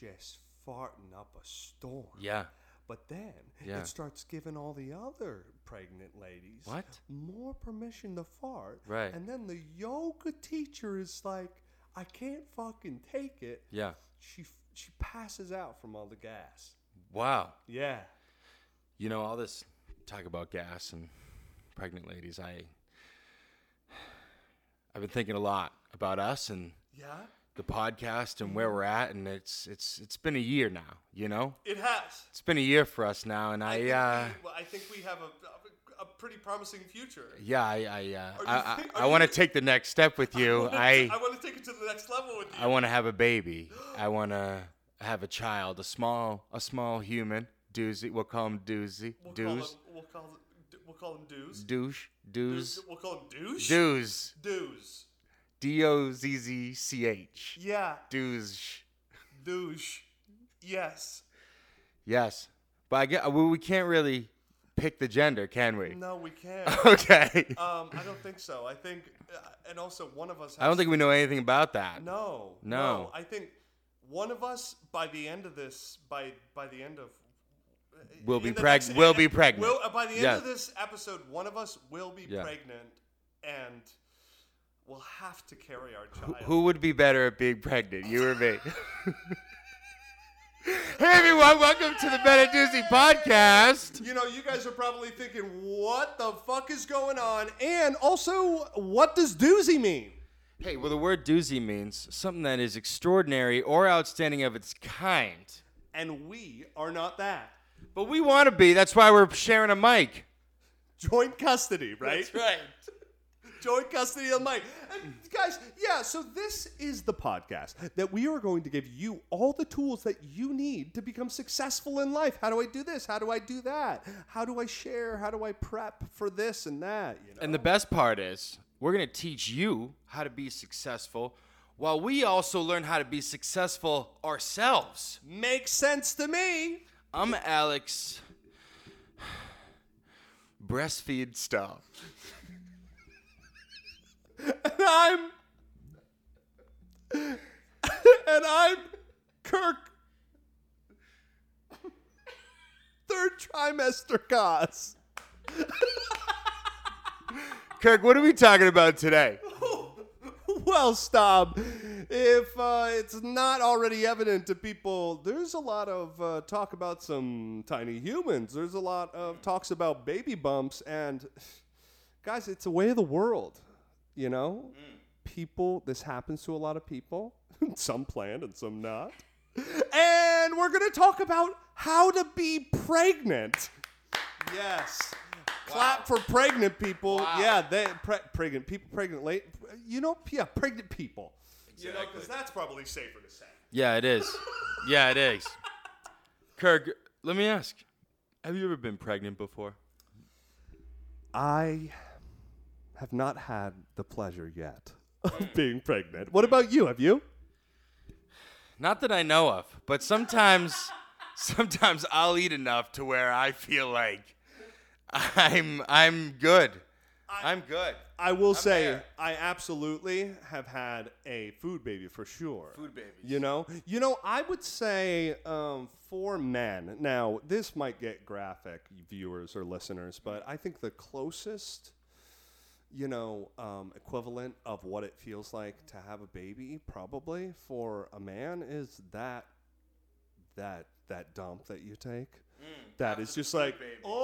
just farting up a storm. Yeah. But then Yeah. it starts giving all the other pregnant ladies What? more permission to fart. Right. And then the yoga teacher is like, I can't fucking take it. Yeah. She she passes out from all the gas. Wow. Yeah. You know all this talk about gas and pregnant ladies. I I've been thinking a lot about us and Yeah. The podcast and where we're at, and it's it's it's been a year now. You know, It has. it's been a year for us now, and I, think uh, we, well, I think we have a, a, pretty promising future. yeah, I I uh, I, think- I, I want to take the next step with you. I I want to take it to the next level with you. I want to have a baby. I want to have a child, a small a small human. Doozy, we'll call him Doozy. we'll call him, we'll call him, we'll call him Dooz. Douche. Dooz. We'll call him Douche. Dooz. Dooz. D O Z Z C H. Yeah. Dooz. Douche. Yes. Yes. But I get, well, we can't really pick the gender, can we? No, we can't. Okay. um, I don't think so. I think, uh, and also one of us. Has I don't think we know anything about that. No. No. I think one of us by the end of this, by by the end of. Will be in the preg- next- will be pregnant. Will, uh, by the end Yeah. of this episode, one of us will be Yeah. pregnant, and we'll have to carry our child. Who would be better at being pregnant, you or me? hey everyone, welcome to the Ben and Doozy podcast. You know, you guys are probably thinking, what the fuck is going on? And also, what does doozy mean? Hey, well the word doozy means something that is extraordinary or outstanding of its kind. And we are not that. But we want to be. That's why we're sharing a mic. Joint custody, right? That's right. Joint custody of Mike. And guys, yeah, so this is the podcast that we are going to give you all the tools that you need to become successful in life. How do I do this? How do I do that? How do I share? How do I prep for this and that? You know? And the best part is, we're going to teach you how to be successful while we also learn how to be successful ourselves. makes sense to me. I'm Alex. Breastfeed style. And I'm and I'm Kirk. Third trimester cause. Kirk, what are we talking about today? well, stop. If uh, it's not already evident to people, there's a lot of uh, talk about some tiny humans. There's a lot of talks about baby bumps, and guys, it's a way of the world. You know, mm. people. This happens to a lot of people. some planned and some not. And we're gonna talk about how to be pregnant. Yes. Clap for pregnant people. Wow. Yeah, they pre- pregnant people, pregnant late. You know, yeah, pregnant people. You know, Exactly. because that's probably safer to say. Yeah, it is. Yeah, it is. Kirk, let me ask Have you ever been pregnant before? I have not had the pleasure yet of being pregnant. What about you? Have you? Not that I know of, but sometimes sometimes I'll eat enough to where I feel like I'm I'm good. I'm good. I will say there. I absolutely have had a food baby for sure. Food babies. You know, you know, I would say um, for men. Now, this might get graphic, viewers or listeners, but I think the closest, you know, um, equivalent of what it feels like to have a baby, probably for a man, is that that that dump that you take. that is just like, baby. oh.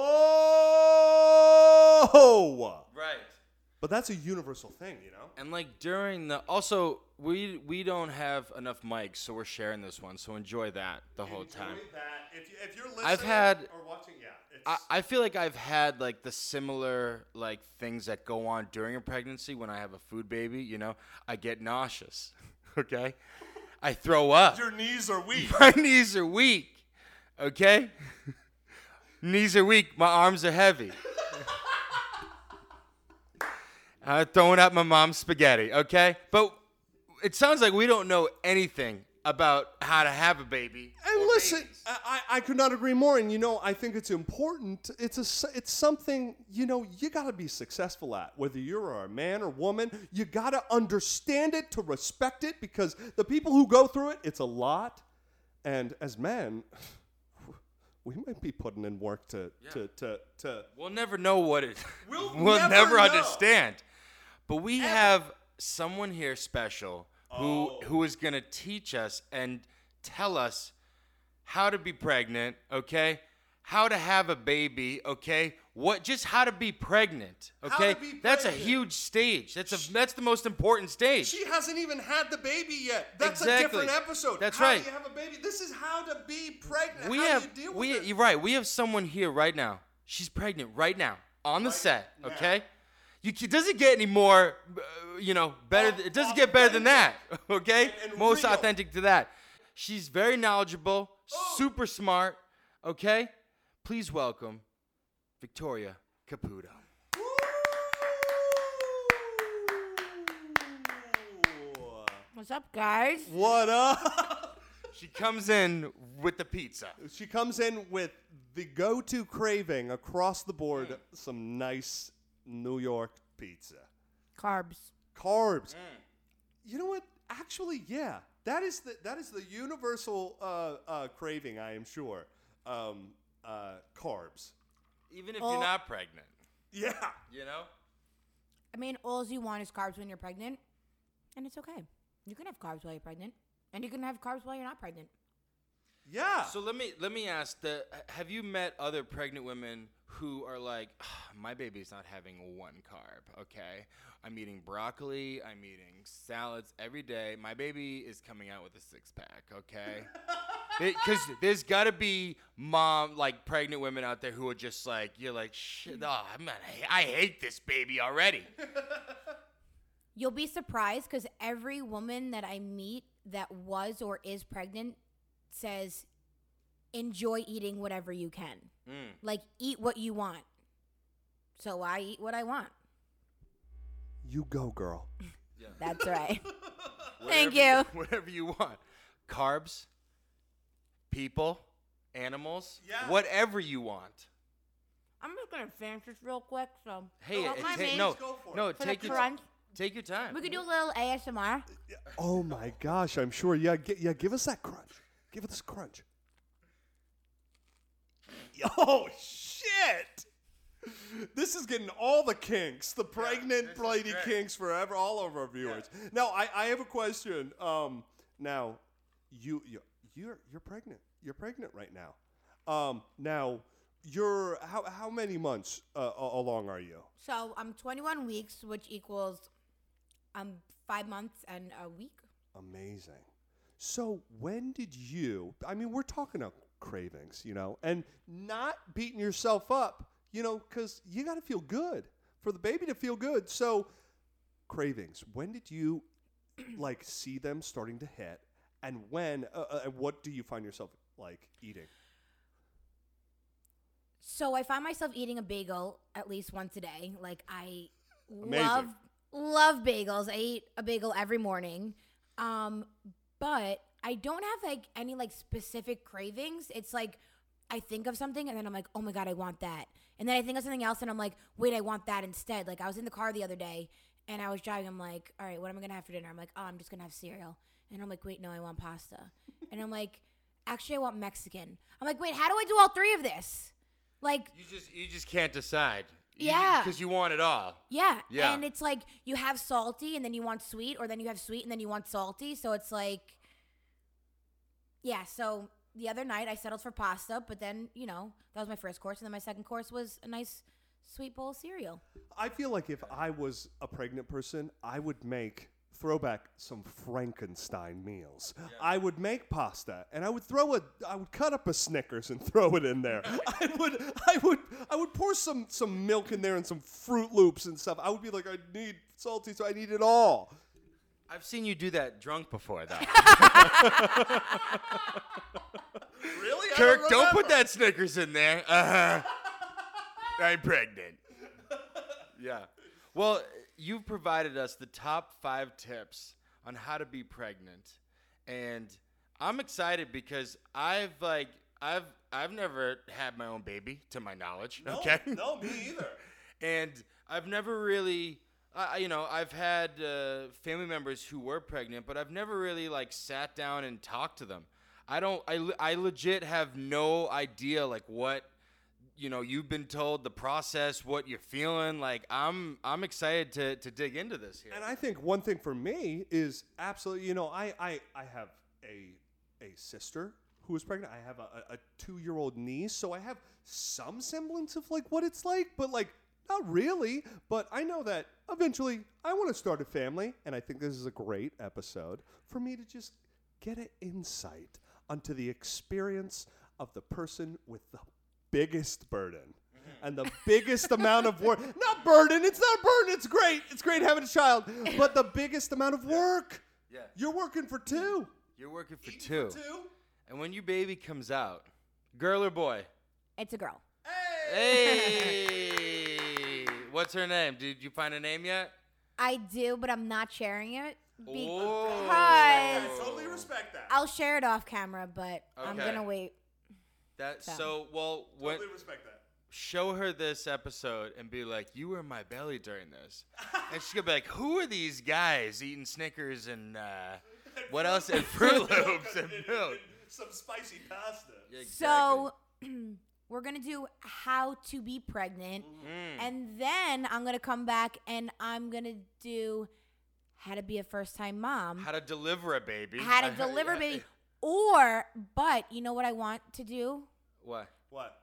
Right. But that's a universal thing, you know. And like during the also we we don't have enough mics, so we're sharing this one. So enjoy that the whole time. That. If, you, if you're listening I've had- or watching, I, I feel like I've had like the similar like things that go on during a pregnancy when I have a food baby. You know, I get nauseous. Okay, I throw up. your knees are weak. My knees are weak. Okay, knees are weak. My arms are heavy. I'm uh, throwing out my mom's spaghetti. Okay, but it sounds like we don't know anything about how to have a baby. And Listen, babies. I, I could not agree more. And you know, I think it's important. It's a it's something you know you got to be successful at. Whether you're a man or woman, you got to understand it to respect it because the people who go through it, it's a lot. And as men, we might be putting in work to to to to. We'll never know what it. We'll We'll, never never, understand. But we have someone here special Oh. who is gonna teach us and tell us how to be pregnant. Okay, how to have a baby. Okay, what just how to be pregnant. How Okay, to be that's a huge stage. That's a that's the most important stage. She hasn't even had the baby yet. That's a Exactly. different episode. That's how right. do you have a baby? This is how to be pregnant. we how have do you deal with we it? you're right. We have someone here right now. She's pregnant right now on the set. now. Okay. You, it doesn't get any more, uh, you know, better. Off- it doesn't off get better than that. Okay. And- and Most real. authentic to that. She's very knowledgeable, Oh. super smart. Okay. Please welcome Victoria Caputo. What's up, guys? What up? She comes in with the pizza. she comes in with the go-to craving across the board, some nice New York pizza. Carbs. Carbs. You know what? Actually, yeah. That is the that is the universal uh, uh, craving, I am sure. Um, uh, carbs. Even if Oh. you're not pregnant, Yeah. you know. I mean, all you want is carbs when you're pregnant, and it's okay. You can have carbs while you're pregnant, and you can have carbs while you're not pregnant. Yeah. So let me let me ask: the, Have you met other pregnant women who are like, "Ah, my baby's not having one carb? Okay, I'm eating broccoli, I'm eating salads every day. My baby is coming out with a six pack. Okay, because there's got to be mom like pregnant women out there who are just like, you're like, shit, oh, I'm not, I hate this baby already. You'll be surprised because every woman that I meet that was or is pregnant says, enjoy eating whatever you can. Mm. Like, eat what you want. So I eat what I want. you go, girl. That's right. Whatever Thank you. Whatever you want. Carbs, people, animals, Yeah. whatever you want. I'm just gonna finish this real quick. So, Hey, it, my ta- man. no, go for it. no, for take the your crunch, take your time. we could do a little ASMR. Oh my gosh, I'm sure. Yeah, gi- yeah. Give us that crunch. Give us a crunch. Oh shit! This is getting all the kinks, the pregnant this is lady great. kinks forever, all of our viewers. Now, I, I have a question. Um, now, you you you're you're pregnant. You're pregnant right now. Um, now, you're how how many months uh, a- along are you? So I'm 21 weeks, which equals um five months and a week. Amazing. So when did you? I mean, we're talking about cravings, you know, and not beating yourself up, you know, because you got to feel good for the baby to feel good. So cravings. When did you like see them starting to hit, and when? Uh, uh, and what do you find yourself like eating? So I find myself eating a bagel at least once a day. Like I Amazing. love love bagels. I eat a bagel every morning. Um, but I don't have like any like specific cravings. It's like I think of something and then I'm like, oh my god, I want that. And then I think of something else and I'm like, wait, I want that instead. Like I was in the car the other day and I was driving. I'm like, all right, what am I gonna have for dinner? I'm like, oh, I'm just gonna have cereal. And I'm like, wait, no, I want pasta. and I'm like, actually, I want Mexican. I'm like, wait, how do I do all three of this? Like, You just you just can't decide. Yeah. Because you want it all. yeah. Yeah. And it's like you have salty and then you want sweet, or then you have sweet and then you want salty. So it's like, yeah. So the other night I settled for pasta, but then, you know, that was my first course. And then my second course was a nice sweet bowl of cereal. I feel like if I was a pregnant person, I would make throwback some Frankenstein meals. I would make pasta and I would throw a I would cut up a Snickers and throw it in there. I would I would I would pour some some milk in there and some Froot Loops and stuff. I would be like I need salty so I need it all. I've seen you do that drunk before, though. Really? I Kirk, don't put that Snickers in there. Uh, I'm pregnant. Yeah. Well, you've provided us the top five tips on how to be pregnant, and I'm excited because I've like I've I've never had my own baby to my knowledge. okay. no, me either. and I've never really, I, you know, I've had uh, family members who were pregnant, but I've never really like sat down and talked to them. I don't, I, I legit have no idea like what, you know, you've been told the process, what you're feeling. Like I'm, I'm excited to to dig into this here. And I think one thing for me is absolutely, you know, I I, I have a a sister who is pregnant. I have a, a, a two year old niece, so I have some semblance of like what it's like, but like not really. But I know that eventually I want to start a family, and I think this is a great episode for me to just get an insight onto the experience of the person with the biggest burden and the biggest amount of work. Not burden, it's not burden, it's great. It's great having a child, but the biggest amount of work. Yeah. You're working for two. You're working for two. For two. and when your baby comes out, girl or boy? It's a girl. Hey, what's her name? Did you find a name yet? I do, but I'm not sharing it Oh. I because totally respect that. I'll share it off camera, but I'm Okay. gonna wait. That So. so well when totally respect that. show her this episode and be like, "You were in my belly during this," and she's gonna be like, "Who are these guys eating Snickers and uh, what else and Froot Loops and milk?" Some spicy pasta. Yeah, So we're gonna do how to be pregnant, Mm. and then I'm gonna come back and I'm gonna do how to be a first time mom, how to deliver a baby, how to I- deliver yeah. baby, or but you know what I want to do What? What?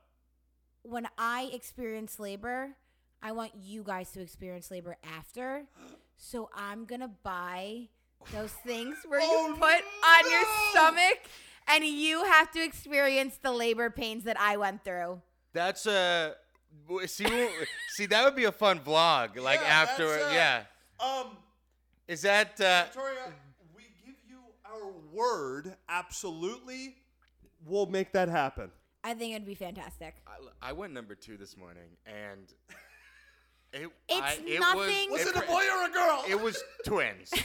when I experience labor. I want you guys to experience labor after. So I'm gonna buy those things where Oh, you put on your stomach and you have to experience the labor pains that I went through. That's a see see that would be a fun vlog like Yeah, after that's, uh, yeah. Um, Is that uh, Victoria, we give you our word. Absolutely, we'll make that happen. I think it'd be fantastic. I, I went number two this morning and it It's I, it nothing- Was, Was it it, a boy or a girl? It was twins.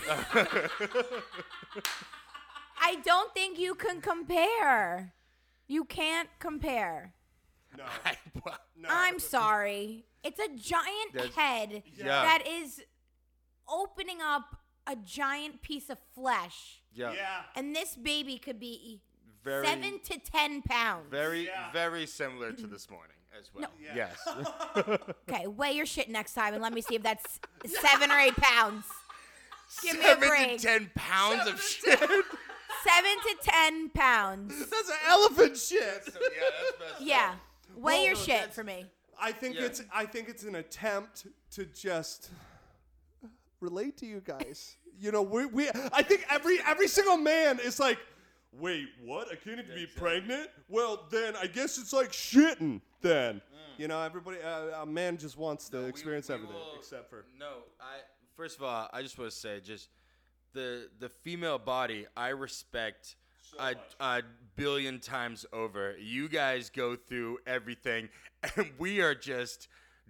I don't think you can compare. You can't compare. no. I- no. I'm sorry. It's a giant That's- head Yeah. that is opening up a giant piece of flesh. yeah. Yeah. And this baby could be Very seven to ten pounds. very Yeah. very similar to this morning as well. Yeah. Yes. Okay, weigh your shit next time and let me see if that's seven or eight pounds. Give me a Seven break. to ten pounds Seven of shit. Seven to ten pounds. That's an elephant shit. So, yeah, that's best. Yeah. Weigh Well, your no, shit that's- for me. I think Yeah. it's I think it's an attempt to just relate to you guys. you know, we, we I think every every single man is like, wait, what? I can't even be pregnant? Well, then I guess it's like shitting. Then you know, everybody, uh, a man just wants to Mm. We- experience we everything will- except for. no. I first of all, I just want to say, just the the female body, I respect a, a billion times over. You guys go through everything, and we are just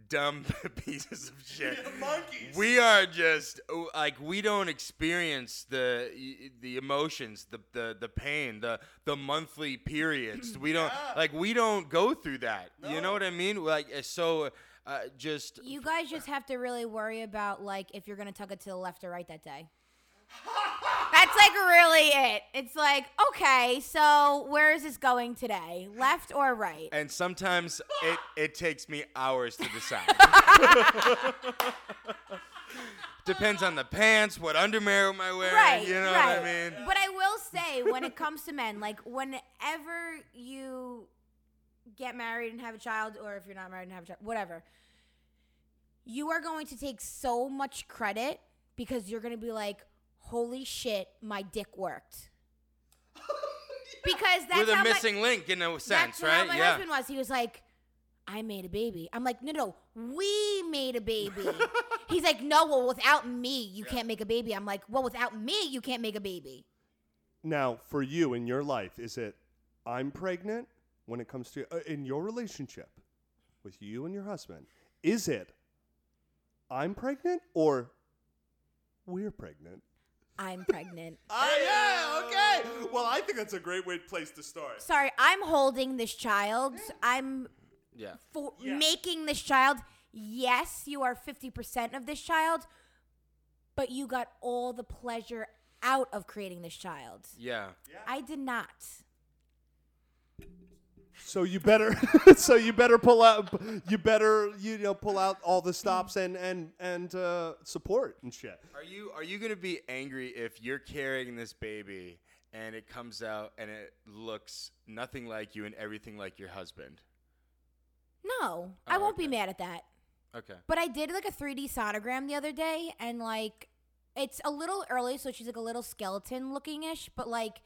dumb pieces of shit. monkeys. We are just oh, like we don't experience the the emotions, the the, the pain, the the monthly periods. We don't Yeah. like we don't go through that. You know what I mean? Like so, uh, just You guys just have to really worry about like if you're gonna tuck it to the left or right that day. That's like really it. It's like, okay, so where is this going today? Left or right? and sometimes it it takes me hours to decide. Depends on the pants, what underwear am I wearing? Right, you know right. what I mean? But I will say, when it comes to men, like whenever you get married and have a child, or if you're not married and have a child, whatever, you are going to take so much credit because you're going to be like, "Holy shit, my dick worked." Because that's We're the how my- missing link in a sense, that's right? how my yeah. husband was. He was like, I made a baby. I'm like, no, no, we made a baby. He's like, no, well, without me, you can't make a baby. I'm like, well, without me, you can't make a baby. Now, for you in your life, is it I'm pregnant when it comes to uh, in your relationship with you and your husband? Is it I'm pregnant or we're pregnant? I'm pregnant. Ah, yeah, okay. Well, I think think that's a great way place to start. Sorry, I'm holding this child. I'm Yeah. for Yeah. making this child. Yes, you are 50% of this child, but you got all the pleasure out of creating this child. Yeah. I did not. So you better, so you better pull out, you better you know pull out all the stops and and and uh, support and shit. Are you are you gonna be angry if you're carrying this baby and it comes out and it looks nothing like you and everything like your husband? No, I Oh, won't be mad at that. Okay. But I did like a 3D sonogram the other day, and like it's a little early, so she's like a little skeleton looking ish. But like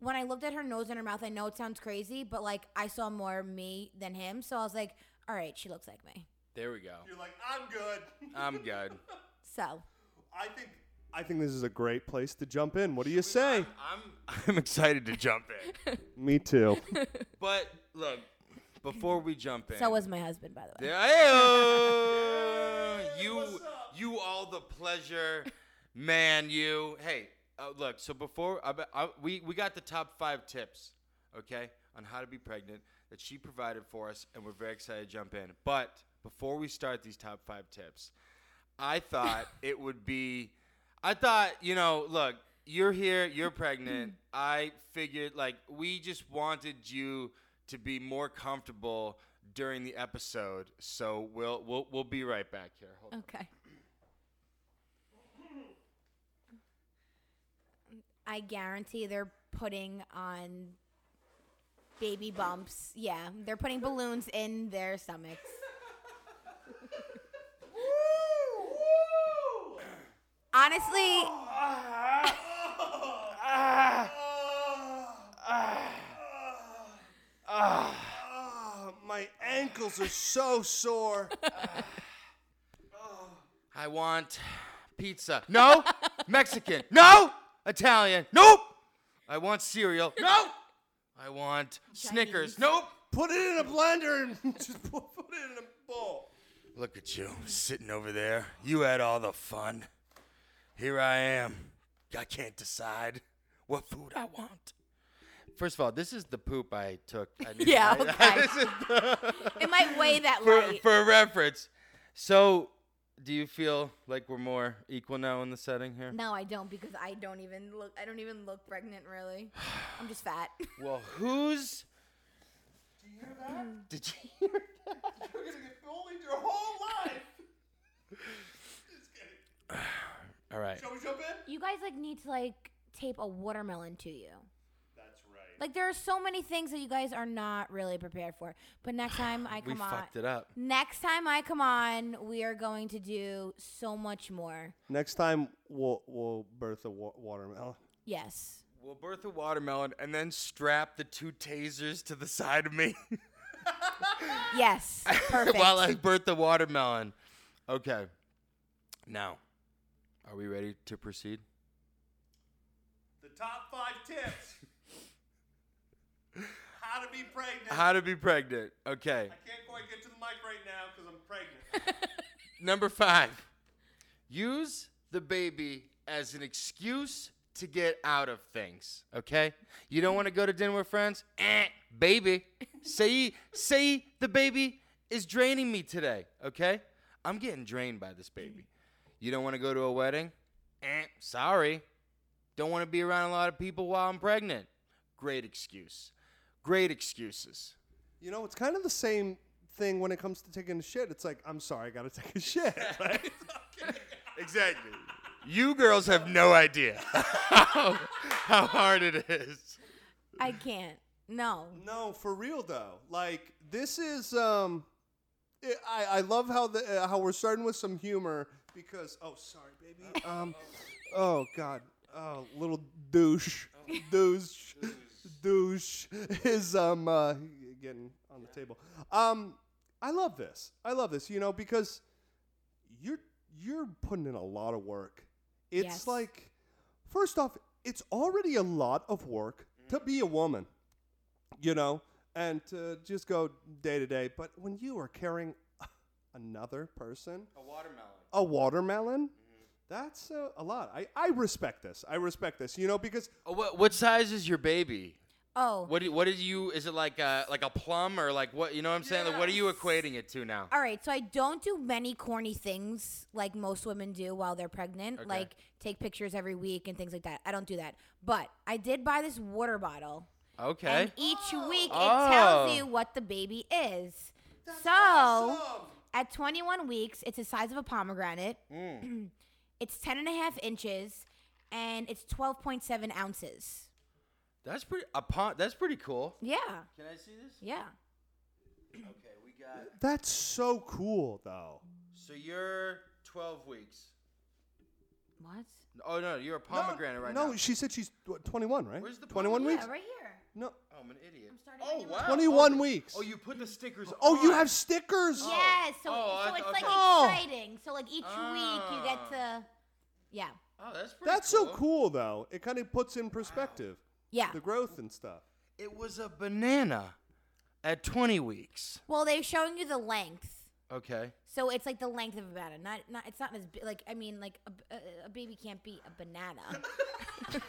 when I looked at her nose and her mouth, I know it sounds crazy, but like I saw more me than him, so I was like, all right, she looks like me. There we go. You're like, I'm good. I'm good. So I think I think this is a great place to jump in. What do you say? I'm I'm excited to jump in. Me too. But look, before we jump in, so was my husband, by the way. There- Ayo! you, you all the pleasure, man. You. Hey, uh, look. So before I, I, we we got the top five tips, okay, on how to be pregnant that she provided for us, and we're very excited to jump in. But before we start these top five tips, I thought it would be. I thought, you know, look, you're here, you're pregnant. I figured, like, we just wanted you to be more comfortable during the episode. So we'll we'll we'll be right back here. Hold on. I guarantee they're putting on baby bumps. Yeah, they're putting balloons in their stomachs. Honestly, Ah, my ankles are so sore. I want pizza. No, Mexican. No, Italian. Nope. I want cereal. nope. I want Snickers. Nope. Put it in a blender and just put, put it in a bowl. Look at you sitting over there. You had all the fun. Here I am. I can't decide what food I want. First of all, this is the poop I took. I need- Yeah, I- okay. this is the- it might weigh that for, light. for reference. So, do you feel like we're more equal now in the setting here? no, I don't because I don't even look. I don't even look pregnant. Really, I'm just fat. Well, who's? Do you hear that? Mm. Did you hear that? You're gonna get bullied your whole life. Just kidding. All right. Shall we jump in? You guys like need to like tape a watermelon to you. That's right. Like there are so many things that you guys are not really prepared for. But next time I We come on, fucked it up. next time I come on, we are going to do so much more. Next time we'll we'll birth a wa- watermelon. Yes. We'll birth a watermelon and then strap the two tasers to the side of me Yes. Perfect. while I birth the watermelon. Okay. Now, are we ready to proceed? The top five tips. How to be pregnant. How to be pregnant. Okay. I can't quite get to the mic right now because I'm pregnant. Number five, use the baby as an excuse to get out of things. Okay, you don't want to go to dinner with friends. Eh, baby, say say the baby is draining me today. Okay, I'm getting drained by this baby. You don't want to go to a wedding. Eh, sorry, don't want to be around a lot of people while I'm pregnant. Great excuse. Great excuses. You know, it's kind of the same thing when it comes to taking a shit. It's like, I'm sorry, I gotta take a shit. Right? Exactly. You girls have no idea how, how hard it is. I can't. No. no, for real though. Like this is um, it, I I love how the uh, how we're starting with some humor because oh sorry baby um, oh god oh little douche douche douche is um uh, getting on the table um I love this I love this you know because you're you're putting in a lot of work. It's Yes. like first off, it's already a lot of work to be a woman, you know, and to just go day to day. But when you are carrying another person, A watermelon. a watermelon, That's uh, a lot. I, I respect this. I respect this. You know, because Oh, what, what size is your baby? Oh. What do, what did you? Is it like a like a plum or like what? You know what I'm saying? Like, what are you equating it to now? All right, so I don't do many corny things like most women do while they're pregnant, Okay. like take pictures every week and things like that. I don't do that. But I did buy this water bottle. Okay. And each week it Oh. tells you what the baby is. so at 21 weeks, it's the size of a pomegranate. It's 10 and a half inches and it's 12.7 ounces. That's pretty. A pon- That's pretty cool. Yeah. Can I see this? Yeah. Okay, we got. that's so cool, though. So you're 12 weeks. What? Oh no, you're a pomegranate right no, now. No, she said she's what, 21, right? Where's the 21 pomegranate? weeks? Yeah, right here. No. Oh, I'm an idiot. I'm starting oh on your wow. 21 oh, weeks. Oh, you put the stickers. Oh, you on. have stickers. Yes. So, Oh, so I- it's okay. like Oh. exciting. So like each week you get ah. to, yeah, Oh, that's pretty. That's so cool, though. It kind of puts in perspective yeah. the growth and stuff. It was a banana at 20 weeks. Well, they're showing you the length. Okay. So it's like the length of a banana. Not, not. It's not as big. Like I mean, like a, a, a baby can't be a banana.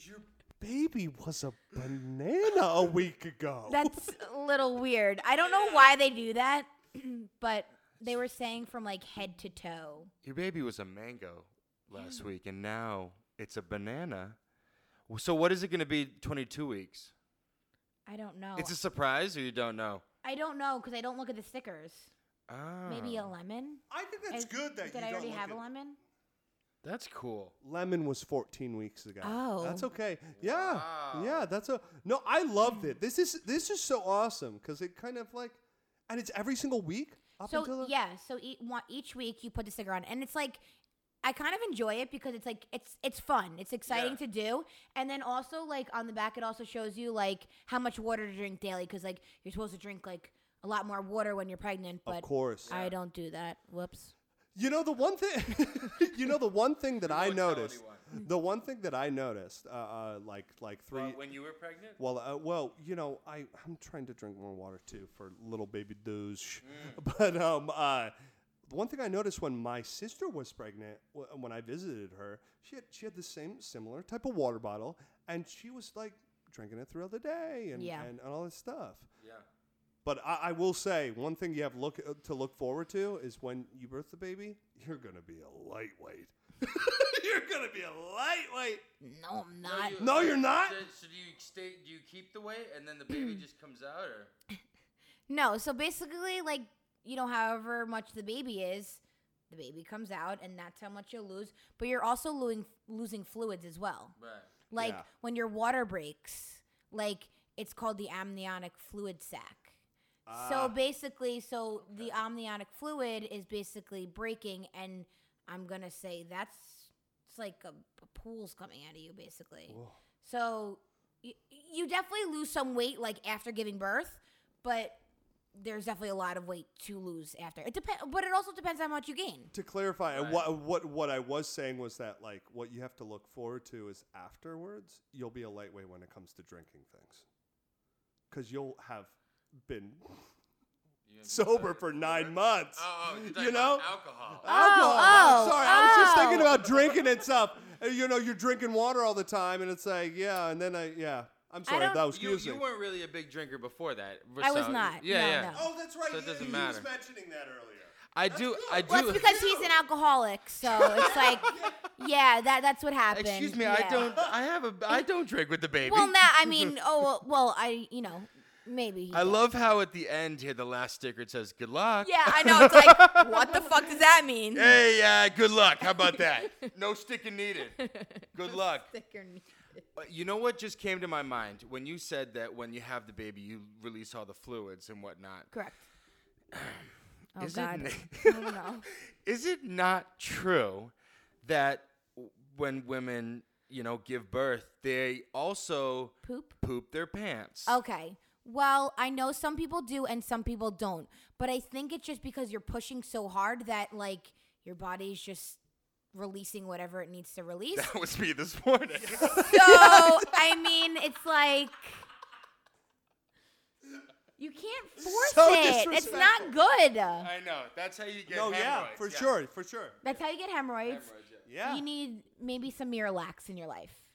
Your baby was a banana a week ago. That's a little weird. I don't know why they do that, but they were saying from like head to toe. Your baby was a mango last week, and now it's a banana. So what is it going to be 22 weeks? I don't know. It's a surprise, or you don't know? I don't know because I don't look at the stickers. Ah, Maybe a lemon. I think that's Is- good that Did you I already look have a lemon? That's cool. Lemon was 14 weeks ago. Oh. that's okay. Yeah, Wow. yeah, that's a no. I loved it. This is this is so awesome because it kind of like, and it's every single week up So until the, yeah, so each, each week you put the sticker on, and it's like I kind of enjoy it because it's like it's it's fun, it's exciting Yeah. to do, and then also like on the back it also shows you like how much water to drink daily because like you're supposed to drink like a lot more water when you're pregnant, but of course. I don't do that. Whoops. You know the one thing, you know the one thing that I noticed. anyone. The one thing that I noticed, uh, uh, like like three. Well, when you were pregnant? Well, uh, well, you know, I I'm trying to drink more water too for little baby douche. Mm. But um, uh, the one thing I noticed when my sister was pregnant, w- when I visited her, she had she had the same similar type of water bottle, and she was like drinking it throughout the day and Yeah. and, and all this stuff. Yeah. But I, I will say one thing you have look uh, to look forward to is when you birth the baby, you're gonna be a lightweight. you're gonna be a lightweight. No, I'm not. No, you're not? So, so do you stay? Do you keep the weight, and then the baby just comes out, or? No, so basically, like, you know, however much the baby is, the baby comes out, and that's how much you'll lose. But you're also losing losing fluids as well. Right. Like Yeah. when your water breaks, like it's called the amniotic fluid sac. Ah. So basically, so the amniotic fluid is basically breaking, and I'm gonna say that's it's like a, a pool's coming out of you, basically. So y- you definitely lose some weight like after giving birth, but there's definitely a lot of weight to lose after. It depends, but it also depends on how much you gain. To clarify, uh, Right. what what what I was saying was that like what you have to look forward to is afterwards you'll be a lightweight when it comes to drinking things, because you'll have been sober for nine months. Oh, oh You know? alcohol. Alcohol. oh, sorry, I was oh, just oh. thinking oh. about drinking and stuff. You know, you're drinking water all the time, and it's like, yeah, and then I, yeah. I'm sorry, don't- that was You, confusing. you weren't really a big drinker before that. I was so- not. Yeah, No, yeah. no. oh, that's right. So it doesn't he matter. was mentioning that earlier. I do. I do. Well, it's because he's an alcoholic, so it's like, yeah, that that's what happened. Excuse me. I Yeah. don't. I have a. I don't drink with the baby. Well, now I mean, oh well, well, I you know maybe. he I does. love how at the end here the last sticker it says "Good luck." Yeah, I know. It's like, what the fuck does that mean? Hey, uh, good luck. How about that? No sticking needed. Good luck. Sticker needed. Uh, You know what just came to my mind when you said that when you have the baby, you release all the fluids and whatnot. Correct. Oh Is it God. na- I don't know. Is it not true that when women, you know, give birth, they also Poop. poop their pants? Okay. Well, I know some people do and some people don't, but I think it's just because you're pushing so hard that like your body's just releasing whatever it needs to release. That was me this morning. so I mean, it's like you can't force So it. It's not good. I know. That's how you get No, yeah, hemorrhoids, for sure, for sure. That's how you get hemorrhoids. Hemorrhoids, Yeah. You need maybe some Miralax in your life.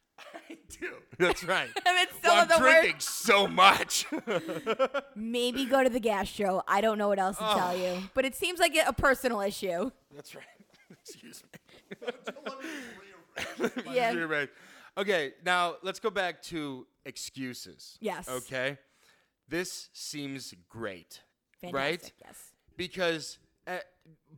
I do. That's right. And it's still I'm the drinking worst. so much. Maybe go to the gastro. I don't know what else to tell you, but it seems like a personal issue. That's right. Excuse me. Yeah. You're. Okay, now let's go back to excuses. Yes. Okay. This seems great, Fantastic. right? Yes. Because uh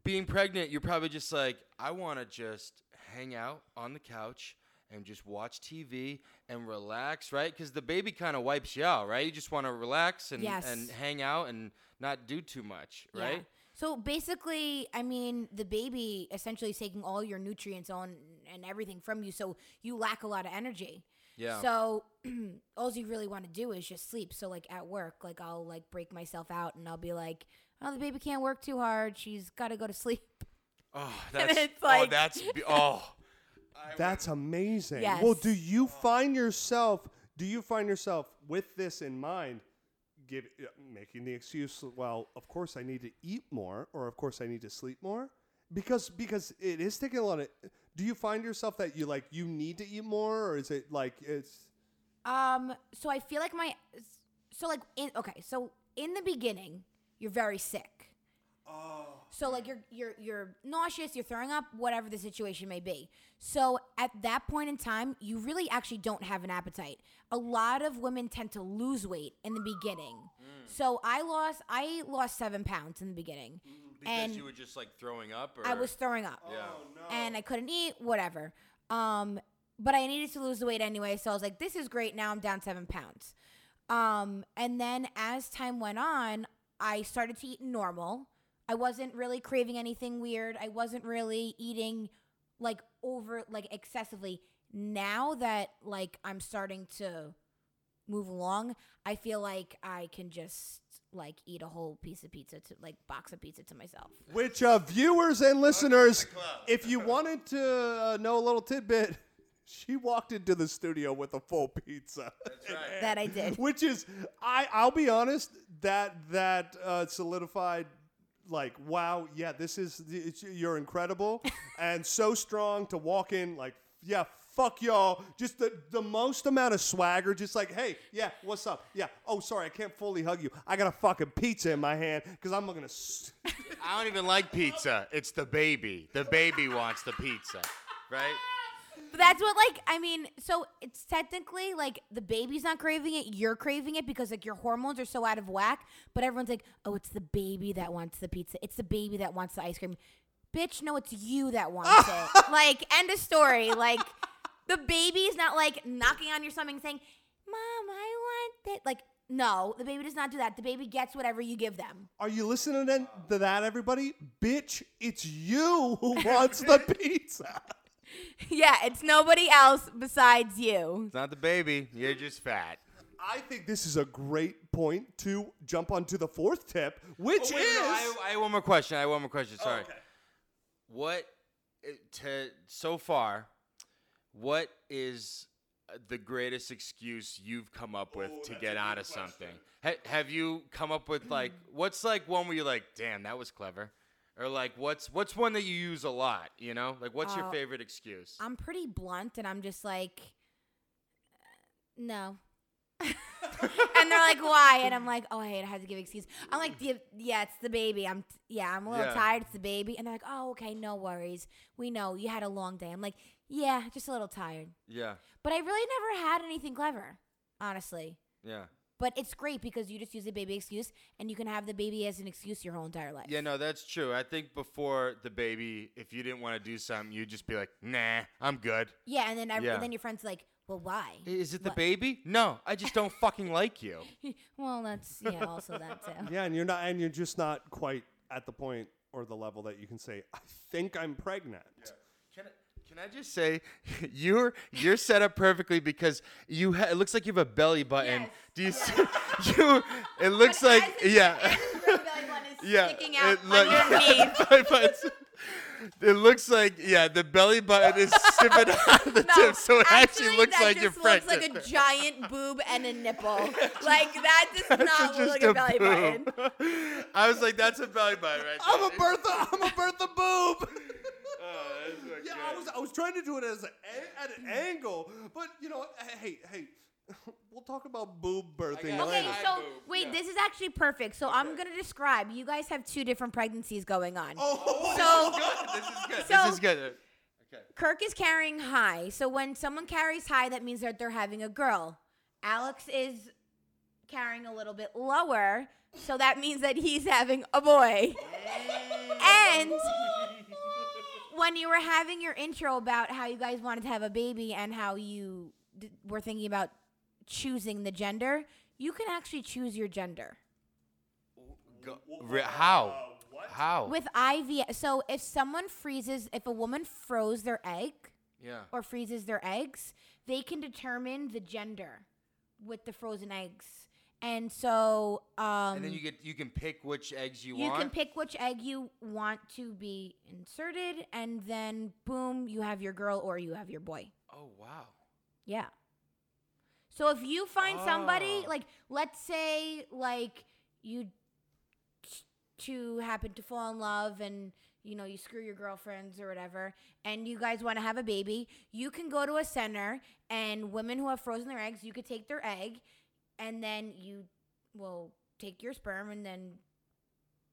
being pregnant, you're probably just like, I want to just hang out on the couch and just watch TV and relax, right? Because the baby kind of wipes you out, right? You just want to relax and, Yes. and hang out and not do too much, Yeah. right? So basically, I mean, the baby essentially is taking all your nutrients on and everything from you, so you lack a lot of energy. Yeah. So all you really want to do is just sleep. So like at work, like I'll like break myself out and I'll be like, "Oh, the baby can't work too hard. She's got to go to sleep." Oh, that's it's oh, that's oh. That's amazing. Yes. Well, do you find yourself? Do you find yourself with this in mind, give, uh, making the excuse? Well, of course I need to eat more, or of course I need to sleep more, because because it is taking a lot of. Do you find yourself that you like you need to eat more, or is it like it's? Um, so I feel like my so like in okay, so in the beginning, you're very sick. Oh. So like you're you're you're nauseous, you're throwing up, whatever the situation may be. So at that point in time, you really actually don't have an appetite. A lot of women tend to lose weight in the beginning. So I lost I lost seven pounds in the beginning. Because and you were just like throwing up or I was throwing up Yeah. and I couldn't eat, whatever. Um, but I needed to lose the weight anyway, so I was like, "This is great." Now I'm down seven pounds. Um, and then as time went on, I started to eat normal. I wasn't really craving anything weird. I wasn't really eating like over like excessively. Now that like I'm starting to move along, I feel like I can just like eat a whole piece of pizza to like box of pizza to myself. Which uh, viewers and listeners, if you wanted to uh, know a little tidbit, she walked into the studio with a full pizza. That I did. Which is, I I'll be honest, that that uh, solidified. Like wow, yeah, this is it's, you're incredible and so strong to walk in. Like yeah, fuck y'all. Just the the most amount of swagger. Just like hey, yeah, what's up? Yeah. Oh, sorry, I can't fully hug you. I got a fucking pizza in my hand because I'm gonna. I don't even like pizza. It's the baby. The baby wants the pizza, right? But that's what like I mean, so it's technically like the baby's not craving it, you're craving it because like your hormones are so out of whack, but everyone's like, "Oh, it's the baby that wants the pizza. It's the baby that wants the ice cream." Bitch, no, it's you that wants it. Like end of story. Like the baby's not like knocking on your stomach saying, "Mom, I want that." Like no, the baby does not do that. The baby gets whatever you give them. Are you listening to that, everybody? Bitch, it's you who wants the pizza. yeah, it's nobody else besides you. It's not the baby. You're just fat. I think this is a great point to jump onto the fourth tip, which Oh, wait, is. no, I, I have one more question. I have one more question. Sorry. okay. What uh, to so far? What is uh, the greatest excuse you've come up with to get out of something? Ha- have you come up with like what's like one where you're like, damn, that was clever, or like what's what's one that you use a lot? You know, like what's your Uh, favorite excuse? I'm pretty blunt and I'm just like, uh, no. and they're like, why? And I'm like, oh, hey, I had to give excuse. I'm like, yeah, yeah, it's the baby. I'm, yeah, I'm a little Yeah. tired. It's the baby. And they're like, oh, okay, no worries. We know you had a long day. I'm like, yeah, just a little tired. yeah, But I really never had anything clever, honestly. yeah, But it's great because you just use the baby excuse and you can have the baby as an excuse your whole entire life. yeah. No, that's true. I think before the baby, if you didn't want to do something, you'd just be like, nah, I'm good. Yeah, and then every, Yeah. and then your friend's like, well, why? Is it the What? baby? No, I just don't fucking like you. well, that's yeah, also that too. Yeah, and you're not, and you're just not quite at the point or the level that you can say, "I think I'm pregnant." Can I, just say you're you're set up perfectly because you ha- it looks like you have a belly button. Yes. Do you see, you it looks like yeah yeah sticking out it look- underneath. it looks like yeah the belly button is sipping out of the No, tip so it actually, looks that like you're just looks like a giant boob and a nipple. like that does not look like a belly button. button. I was like, that's a belly button right I'm there. a Bertha. I'm a Bertha boob. Oh, yeah, I was I was trying to do it as a, at an angle, but you know, hey, hey, we'll talk about boob birthing Okay, later. So boob, wait, yeah. this is actually perfect. So I'm gonna describe. You guys have two different pregnancies going on. Oh, oh So This is good. So- this is good. Okay. Kirk is carrying high. So when someone carries high, that means that they're having a girl. Alex is carrying a little bit lower, so that means that he's having a boy. and when you were having your intro about how you guys wanted to have a baby and how you d- were thinking about choosing the gender, you can actually choose your gender. Go, re- how? How? With IVF, so if someone freezes, if a woman froze their egg, yeah. or freezes their eggs, they can determine the gender with the frozen eggs. And so um, And then you get you can pick which eggs you, you want. You can pick which egg you want to be inserted, and then boom, you have your girl or you have your boy. oh wow. Yeah. So if you find somebody Oh. like, let's say, like you two happen to fall in love and you know you screw your girlfriends or whatever, and you guys want to have a baby, you can go to a center and women who have frozen their eggs, you could take their egg, and then you will take your sperm and then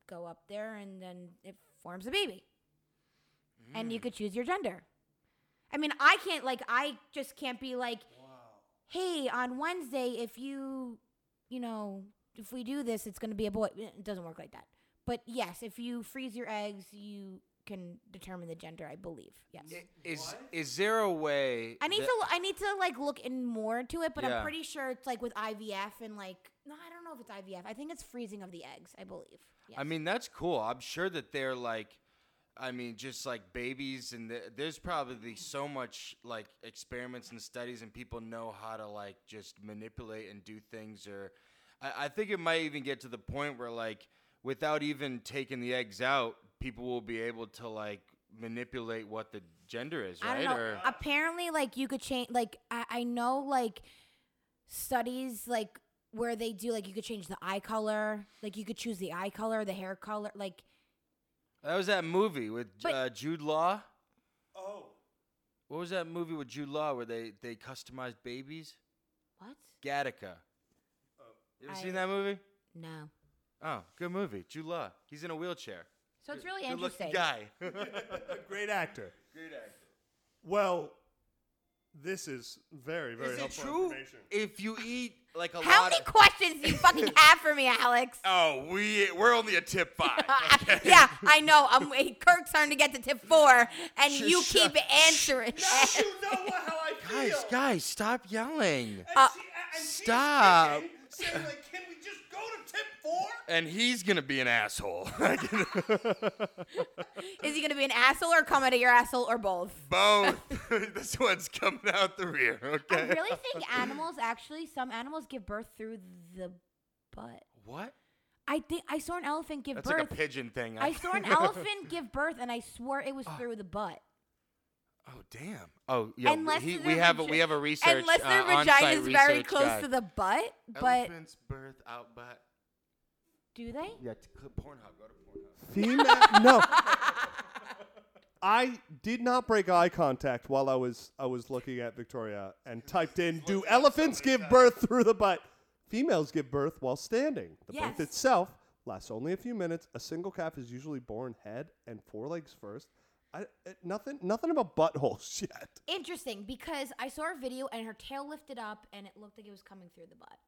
go up there and then it forms a baby and you Mm. could choose your gender. I mean, I can't like I just can't be like, hey, on Wednesday if you, you know, if we do this, it's going to be a boy. It doesn't work like that. But yes, if you freeze your eggs, you can determine the gender. I believe. Yes. Is is there a way? I need that- to. I need to like look in more into it, but Yeah. I'm pretty sure it's like with IVF and like no, I don't know if it's IVF. I think it's freezing of the eggs. I believe. Yes. I mean, that's cool. I'm sure that they're like, I mean, just like babies, and th- there's probably so much like experiments and studies, and people know how to like just manipulate and do things. Or I, I think it might even get to the point where like, without even taking the eggs out, people will be able to like manipulate what the gender is, I right? don't know. Or Apparently, like you could change. Like I, I know, like studies like where they do like you could change the eye color. Like you could choose the eye color, the hair color. Like that was that movie with But- uh, Jude Law. Oh, What was that movie with Jude Law where they they customized babies? what? Gattaca. Oh. You ever I- seen that movie? No. Oh, good movie. Jude Law. He's in a wheelchair. So it's really Good interesting. looking guy. great actor. Great actor. Well, this is very, very Is it helpful true information. if you eat like a How lot many of? questions do you fucking have for me, Alex? Oh, we we're only a tip five. okay? yeah, I know. I'm wait, Kirk's starting to get to tip four, and Sh- you sh- keep answering. you know what, how I feel. Guys, guys, stop yelling. And Uh, she- and she's stop. kicking, saying like, can we just go to tip four? And he's gonna be an asshole. Is he gonna be an asshole or come out of your asshole or both? Both. this one's coming out the rear. Okay. I really think animals actually some animals give birth through the butt. What? I think I saw an elephant give That's birth. like a pigeon thing. I saw an elephant give birth, and I swore it was through the butt. Oh damn. Oh yeah. Unless he, their we have a, vagi- we have a research. Unless their uh, vagina is very close guy. to the butt, but Elephants birth out butt. Do they? Yeah, t- Pornhub. Go to Pornhub. Female? no. I did not break eye contact while I was I was looking at Victoria and typed in "Do elephants give birth through the butt?" Females give birth while standing. The Yes. birth itself lasts only a few minutes. A single calf is usually born head and forelegs first. I, uh, nothing nothing about buttholes yet. Interesting, because I saw her video and her tail lifted up, and it looked like it was coming through the butt.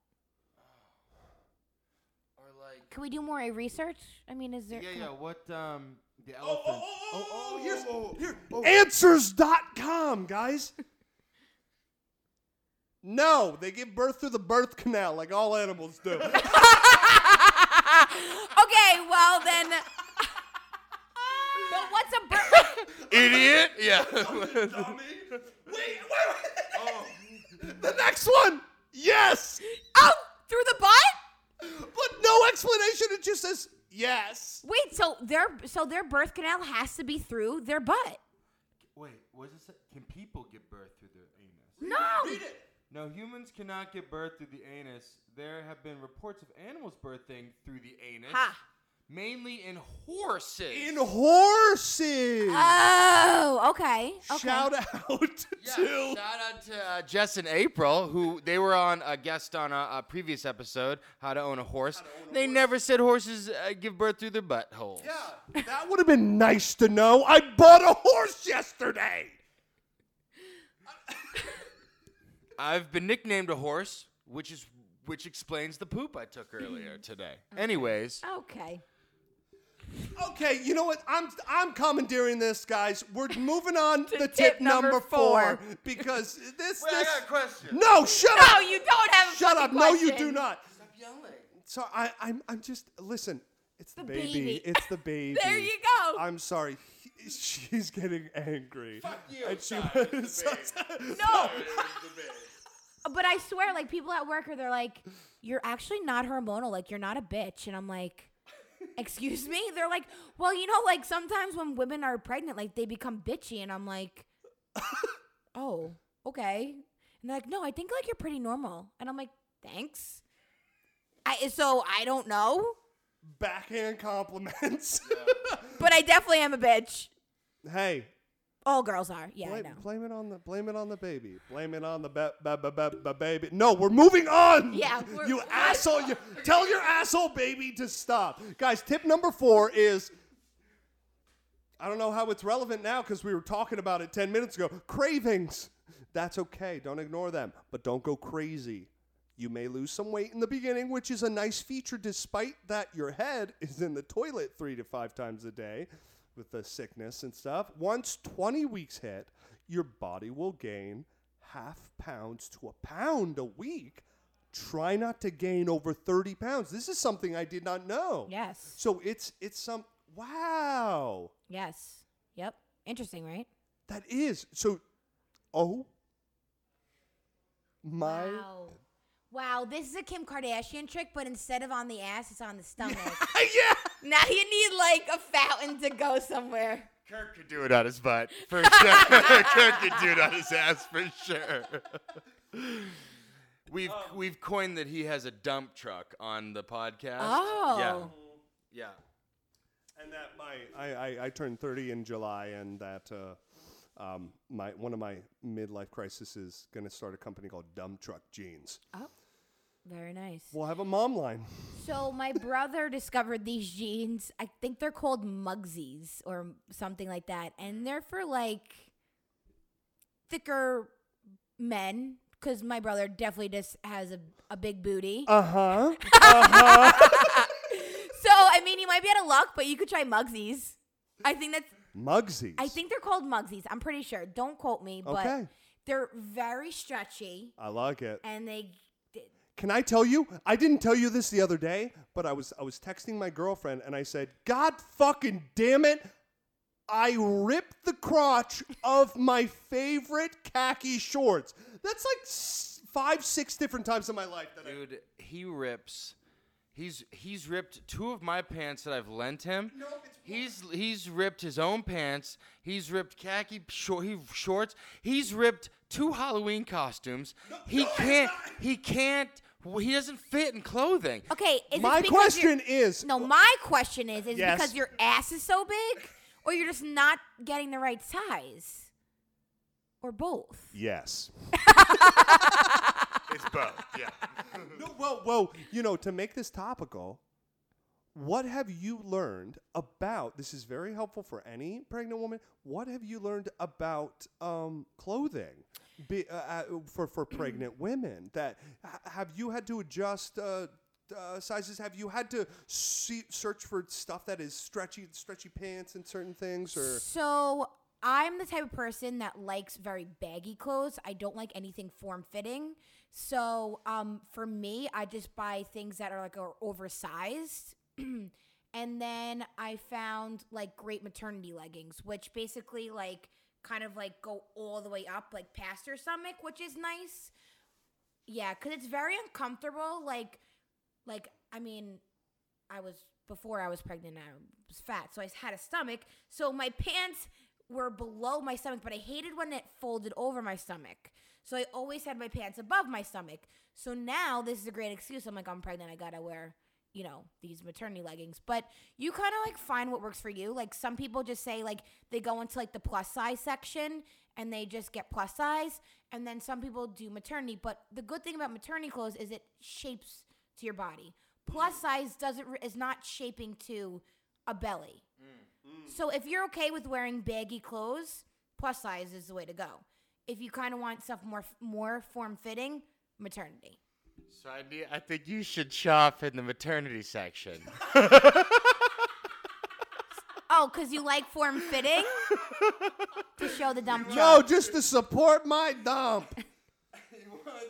Or like. Can we do more research? I mean, is there? Yeah, yeah. What um the elephants? oh, here's here. Answers.com, guys. no, they give birth through the birth canal like all animals do. okay, well then. but what's a birth? Idiot. Yeah. Dummy. Wait, wait, wait. The next one. Yes. oh, through the butt? But no explanation. It just says yes. Wait, so their so their birth canal has to be through their butt? Wait, what does it say? Can people give birth through their anus? No. Read it. No, humans cannot give birth through the anus. There have been reports of animals birthing through the anus. Ha. Mainly in horses. In horses. Oh, okay. okay. Shout out Yeah, to. shout out to uh, Jess and April, who they were on a guest on a, a previous episode, How to Own a Horse. they never said horses uh, give birth through their buttholes. Yeah, that would have been nice to know. I bought a horse yesterday. I've been nicknamed a horse, which is which explains the poop I took earlier today. Anyways, Okay. Okay, you know what? I'm I'm commandeering this, guys. We're moving on to, tip, tip number, number four. four. because this Wait, I this got a question. no, shut No, up, No, you don't have a shut up. fucking No, you do not. Stop yelling. So I I'm I'm just listen. It's the, The baby. baby. It's the baby. There you go. I'm sorry. He- she's getting angry. Fuck you. And she Sorry, was No. But I swear, like people at work are they're like, "You're actually not hormonal. Like you're not a bitch." And I'm like, "Excuse me?" They're like, "Well, you know, like sometimes when women are pregnant, like they become bitchy." And I'm like, "Oh, okay." And they're like, "No, I think like you're pretty normal." And I'm like, "Thanks." I so I don't know, Backhand compliments. but I definitely am a bitch. hey, All girls are. Yeah, I blame, know. blame it on the blame it on the baby. Blame it on the ba- ba- ba- ba- ba- baby. No, we're moving on. Yeah, we're- you we're- asshole. You, tell your asshole baby to stop, guys. Tip number four is. I don't know how it's relevant now because we were talking about it ten minutes ago. Cravings. That's okay. Don't ignore them, but don't go crazy. You may lose some weight in the beginning, which is a nice feature, despite that your head is in the toilet three to five times a day with the sickness and stuff. Once 20 weeks hit, your body will gain half pounds to a pound a week. Try not to gain over 30 pounds. This is something I did not know. Yes. So it's it's some wow. Yes. Yep. Interesting, right? That is so oh my Wow. Wow, this is a Kim Kardashian trick, but instead of on the ass, it's on the stomach. yeah. Now you need like a fountain to go somewhere. Kirk could do it on his butt for sure. Kirk could do it on his ass for sure. We've we've coined that he has a dump truck on the podcast. Oh. Yeah. Yeah. And that my I, I, I turned 30 in July, and that uh, um, my one of my midlife crises is going to start a company called Dump Truck Jeans. Oh, very nice. We'll have a mom line. So my brother discovered these jeans. I think they're called Mugsies or something like that, and they're for like thicker men. Because my brother definitely just has a, a big booty. Uh huh. so I mean, you might be out of luck, but you could try Mugsies. I think that's. Mugsies. I think they're called Mugsies. I'm pretty sure. Don't quote me, but Okay. they're very stretchy I like it. and they. Can I tell you? I didn't tell you this the other day, but I was I was texting my girlfriend and I said, "God fucking damn it." I ripped the crotch of my favorite khaki shorts. That's like s- five, six different times in my life that I Dude, he rips. He's he's ripped two of my pants that I've lent him. No, it's He's he's ripped his own pants. He's ripped khaki short, he, shorts. He's ripped two Halloween costumes. he no, can't. not. He can't. well, He doesn't fit in clothing. Okay, is My it because you're- question is No, my question is: is it Yes. because your ass is so big, or you're just not getting the right size, or both? Yes. It's both. Yeah. no, well, well, you know, to make this topical, what have you learned about? This is very helpful for any pregnant woman. What have you learned about um, clothing be, uh, uh, for for pregnant women? That have you had to adjust? Uh, uh, sizes have you had to see, search for stuff that is stretchy stretchy pants and certain things or So I'm the type of person that likes very baggy clothes. I don't like anything form fitting. So um, for me, I just buy things that are like are oversized. and then I found like great maternity leggings, which basically like kind of like go all the way up, like past your stomach, which is nice. Yeah, because it's very uncomfortable. Like, like I mean, I was before I was pregnant. I was fat, so I had a stomach. So my pants were below my stomach, but I hated when it folded over my stomach. So I always had my pants above my stomach. So now this is a great excuse. I'm like, I'm pregnant. I gotta wear, you know, these maternity leggings. But you kind of like find what works for you. Like some people just say like they go into like the plus size section and they just get plus size, and then some people do maternity. But the good thing about maternity clothes is it shapes to your body. Plus mm. size doesn't is not shaping to a belly. Mm. So if you're okay with wearing baggy clothes, plus size is the way to go. If you kind of want stuff more more form fitting, maternity. So I, need, I think you should shop in the maternity section. Oh, cause you like form fitting to show the dump No, truck. just to support my dump. he wants.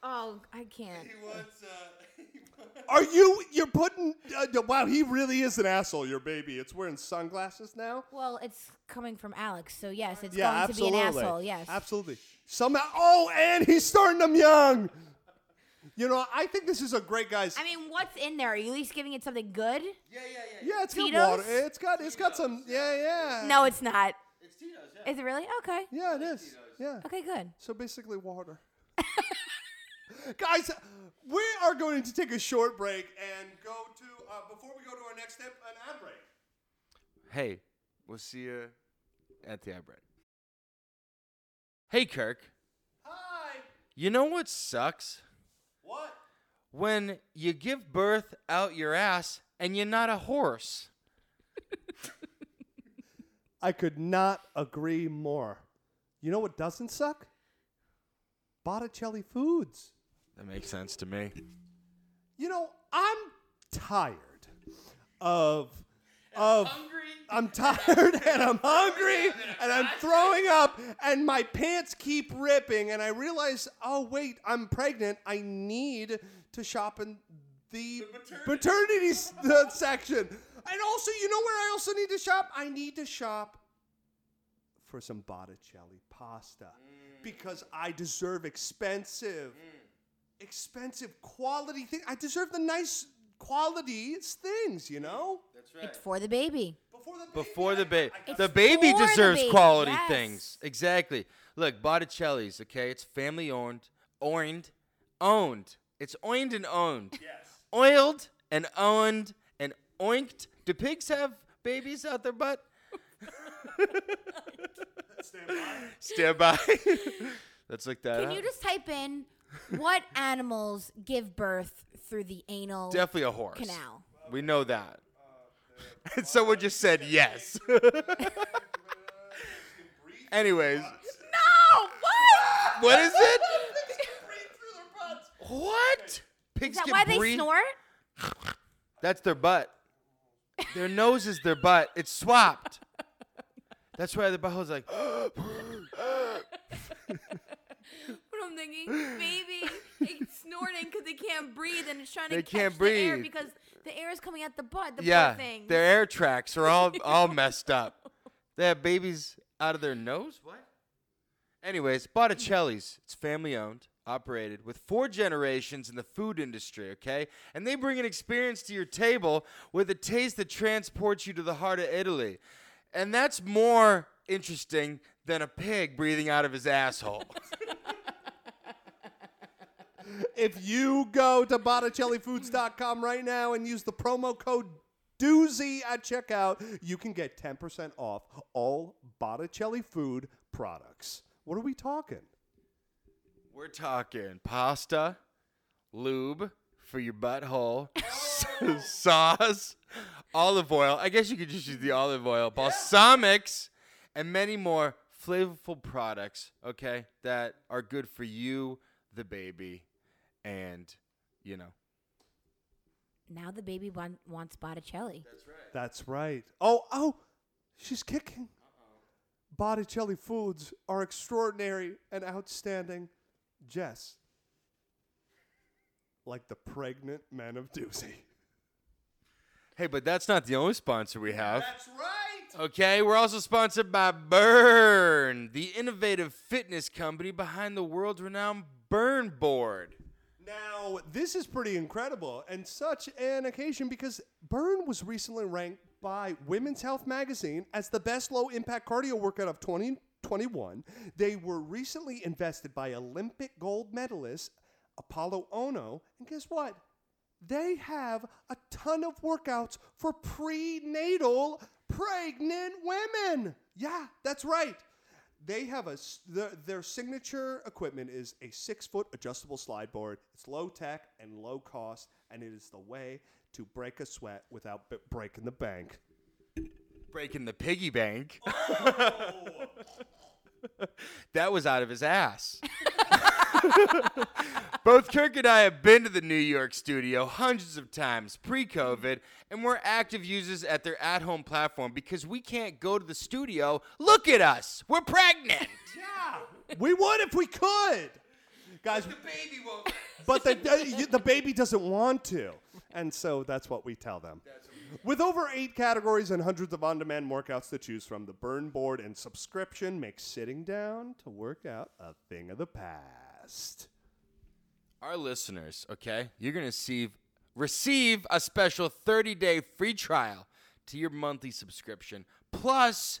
Oh, I can't. He wants. Uh, Are you? You're putting. Uh, wow, he really is an asshole. Your baby. It's wearing sunglasses now. Well, it's coming from Alex, so yes, it's yeah, going absolutely. to be an asshole. Yes. absolutely. Somehow. Oh, and he's starting them young. You know, I think this is a great guys. I mean, what's in there? Are you at least giving it something good? yeah, yeah, yeah. yeah, it's got water. It's got. It's got some. Yeah, yeah. No, it's not. It's Tito's. Yeah. Is it really? Okay. Yeah, it is. Yeah. Okay, good. So basically, water. Guys, we are going to take a short break and go to uh, before we go to our next step, an ad break. Hey, we'll see you at the ad break. Hey, Kirk. Hi. You know what sucks? What? When you give birth out your ass and you're not a horse. I could not agree more. You know what doesn't suck? Botticelli Foods. That makes sense to me. You know, I'm tired of of I'm tired and I'm hungry and I'm throwing up and my pants keep ripping and I realize, oh wait, I'm pregnant. I need to shop in the, maternity, s- uh, section. And also, you know where I also need to shop? I need to shop for some Botticelli pasta because I deserve expensive, expensive quality things. I deserve the nice quality things, you know. That's right. It's for the baby. Before the Before the baby. It's The baby for the deserves baby, quality yes. things. Exactly. Look, Botticelli's, okay? It's family owned, owned, owned. It's owned and owned. Yes. Oiled and owned and oinked. Do pigs have babies out their butt? Stand by. Stand by. Let's look that Can up. you just type in what animals give birth through the anal Definitely a horse. canal? We know that. And someone just said yes. Anyways, No, what? what is it? What? Is Pigs that can why they breathe? snort? That's their butt. Their nose is their butt. It's swapped. That's why the butthole's like. What I'm thinking, maybe it's snorting because they can't breathe and it's trying to catch can't the air breathe. because the air is coming out the butt. The yeah, thing. their air tracks are all all messed up. They have babies out of their nose. What? Anyways, Botticelli's. It's family owned, operated with four generations in the food industry. Okay, and they bring an experience to your table with a taste that transports you to the heart of Italy, and that's more interesting than a pig breathing out of his asshole. If you go to BotticelliFoods.com right now and use the promo code doozy at checkout, you can get 10% off all Botticelli food products. What are we talking? We're talking pasta, lube for your butthole, sauce, olive oil. I guess you could just use the olive oil, balsamics, and many more flavorful products, okay, that are good for you, the baby, and, you know. now the baby want, wants Botticelli. That's right. That's right. Oh, oh, she's kicking. Botticelli foods are extraordinary and outstanding. Jess, like the pregnant men of Doozy. Hey, but that's not the only sponsor we have. That's right. Okay, we're also sponsored by Burn, the innovative fitness company behind the world renowned Burn Board. Now, this is pretty incredible and such an occasion because Burn was recently ranked by Women's Health magazine as the best low impact cardio workout of 2021. They were recently invested by Olympic gold medalist Apollo Ohno. And guess what? they have a ton of workouts for prenatal pregnant women. Yeah, that's right. They have a their, their signature equipment is a six foot adjustable slide board. It's low tech and low cost, and it is the way to break a sweat without b- breaking the bank. Breaking the piggy bank. Oh! that was out of his ass. Both Kirk and I have been to the New York studio hundreds of times pre COVID, and we're active users at their at home platform because we can't go to the studio. Look at us. We're pregnant. Yeah, we would if we could, guys. The baby won't. but the, the, the baby doesn't want to. And so that's what we tell them. With over eight categories and hundreds of on demand workouts to choose from, the Burn Board and subscription makes sitting down to work out a thing of the past. Our listeners, okay, you're to receive, receive a special 30 day free trial to your monthly subscription, plus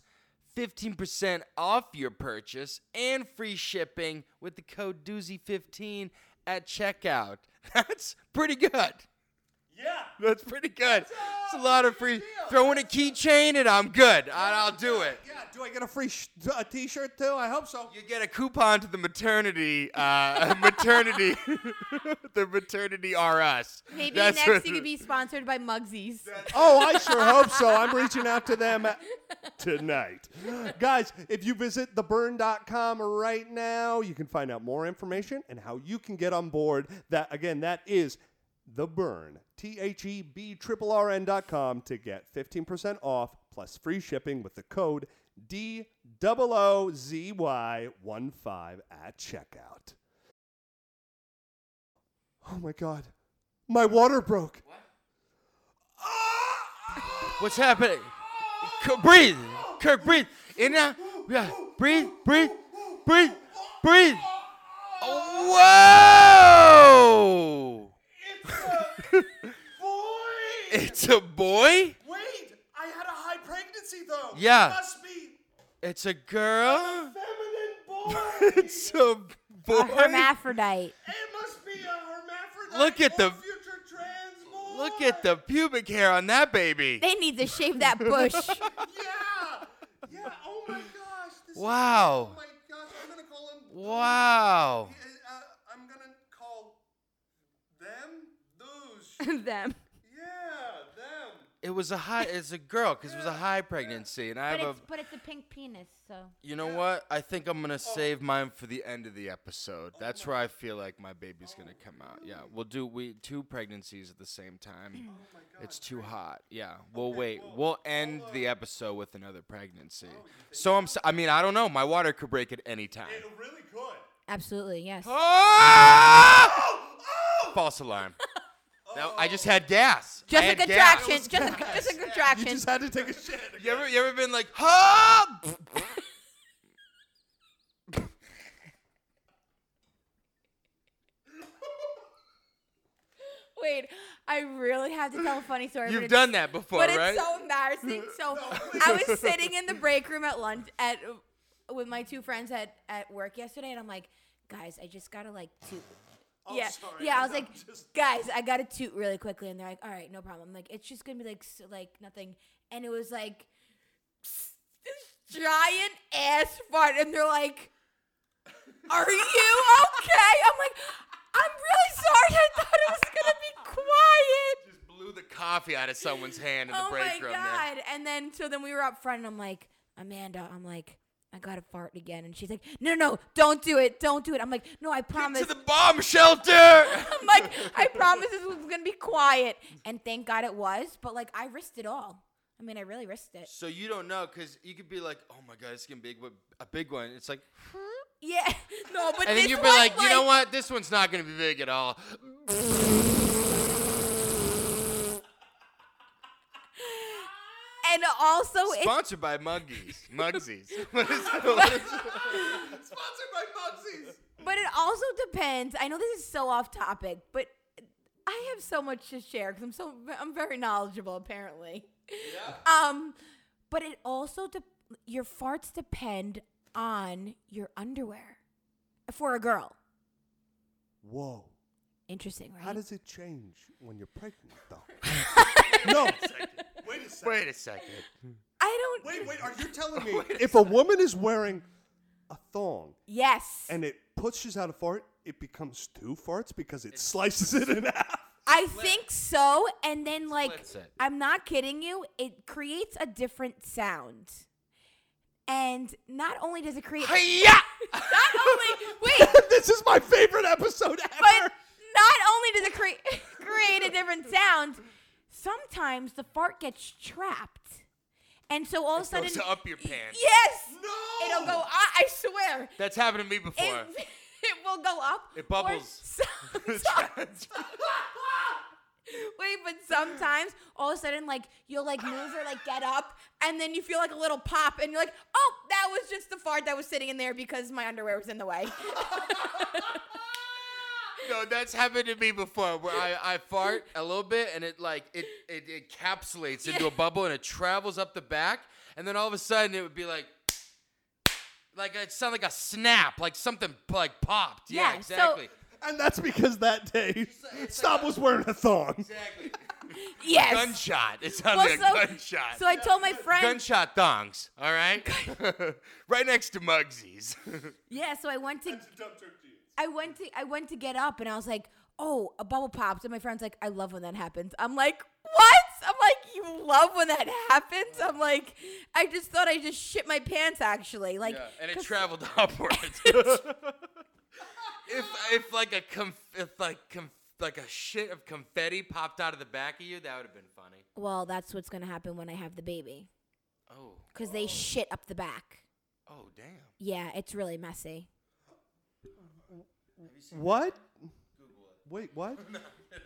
15% off your purchase and free shipping with the code Doozy15 at checkout. That's pretty good. Yeah. That's pretty good. It's a lot of free. Throw in a keychain and I'm good. I- I'll do it. Yeah. Do I get a free sh- a t-shirt too? I hope so. You get a coupon to the maternity, uh, maternity, the maternity RS. Maybe That's next what- you could be sponsored by Mugsies. Oh, I sure hope so. I'm reaching out to them tonight. Guys, if you visit theburn.com right now, you can find out more information and how you can get on board. That again, that is the burn. T H E B triple R N dot com to get 15% off plus free shipping with the code D O O Z Y 1 5 at checkout. Oh my god. My water broke. What? Ah! What's happening? Kirk, breathe. Kirk, breathe. In now. Yeah. Breathe. Breathe. Breathe. Breathe. Oh, whoa! Boy! It's a boy. Wait, I had a high pregnancy though. Yeah. It must be It's a girl. A feminine boy. It's a boy. A hermaphrodite. it must be a hermaphrodite. Look at or the- future trans boy. Look at the pubic hair on that baby. They need to shave that bush. Yeah. Yeah. Oh my gosh. This is- Wow. oh my gosh. I'm gonna call him. Wow. Uh, I'm gonna call them those. Them. Yeah, them. It was a high. It's a girl because it was a high pregnancy, and I But have a. but it's a pink penis, so. You know what? I think I'm gonna save mine for the end of the episode. That's where I feel like my baby's gonna come out. Yeah, we'll do we two pregnancies at the same time. It's too hot. Yeah, we'll wait. We'll end the episode with another pregnancy. So I'm. s- I mean, I don't know. My water could break at any time. It really could. Absolutely, yes. Ah! False alarm. No, I just had gas. Just a had gas. contraction. Just a, just a You contraction. just had to take a shit. You ever, you ever been like, ah! Wait, I really have to tell a funny story. but You've it's- done that before, but right? it's so embarrassing. So I was sitting in the break room at lunch at with my two friends at at work yesterday, and I'm like, guys, I just gotta like toot. yeah, Oh, sorry. yeah. I was like, just- guys, I gotta toot really quickly, and they're like, all right, no problem. I'm like, it's just gonna be like s- like nothing, and it was like this giant ass fart, and they're like, are you okay? I'm like, I'm really sorry. I thought it was gonna be quiet Just blew the coffee out of someone's hand in the oh break room. oh my room. there. god! And then so then we were up front, and I'm like, Amanda, I'm like, I gotta fart again, and she's like, No, no, no, don't do it, don't do it. I'm like, No, I promise. To the bomb shelter. I'm like, I promise this was gonna be quiet, and thank God it was. But like, I risked it all. I mean, I really risked it. so you don't know because you could be like, oh my god, it's getting big, but a big one. It's like, Yeah, no, but and then you'd be one, like, you know what? This one's not gonna be big at all. And also, it's Sponsored by Muggies. Mugsies. What is, what is, Sponsored by Mugsies. But it also depends. I know this is so off topic, but I have so much to share because I'm so I'm very knowledgeable apparently. Yeah. Um, but it also de- your farts depend on your underwear for a girl. Whoa. Interesting, right? How does it change when you're pregnant, though? no. Wait a second. Wait a second. I don't. Wait, wait. Are you telling me if a woman is wearing a thong Yes. and it pushes out a fart, it becomes two farts because it slices it in half? I think so. And then, like, Splits it. I'm not kidding you, it creates a different sound. And not only does it create. Hiya! not only. Wait. this is my favorite episode ever. But not only does it create create a different sound, sometimes the fart gets trapped. And so all of a sudden. Goes up your pants. Yes! No! It'll go, I, I swear. That's happened to me before. it will go up. It bubbles. Wait, but sometimes all of a sudden, like you'll like move or like get up, and then you feel like a little pop, and you're like, "Oh, that was just the fart that was sitting in there because my underwear was in the way." No, that's happened to me before where I, I fart a little bit and it like it, it, it encapsulates into a bubble and it travels up the back and then all of a sudden it would be like like it sounded like a snap, like something like popped. Yeah, Yeah, so- exactly. And that's because that day, Stop was wearing a thong. exactly. yes. Gunshot. It sounded Well, like so, a gunshot. so I told my friend. gunshot thongs, all right? right next to Mugsy's. yeah, so I went to. I went to I went to get up and I was like, "Oh, a bubble pops." And my friend's like, "I love when that happens." I'm like, "What?" I'm like, "You love when that happens?" I'm like, "I just thought I just shit my pants actually." Like Yeah, and it traveled upwards. if if like a conf- if like conf- like a shit of confetti popped out of the back of you, that would have been funny. Well, that's what's going to happen when I have the baby Oh, cuz they shit up the back. oh damn. Yeah, it's really messy. What? Wait, what?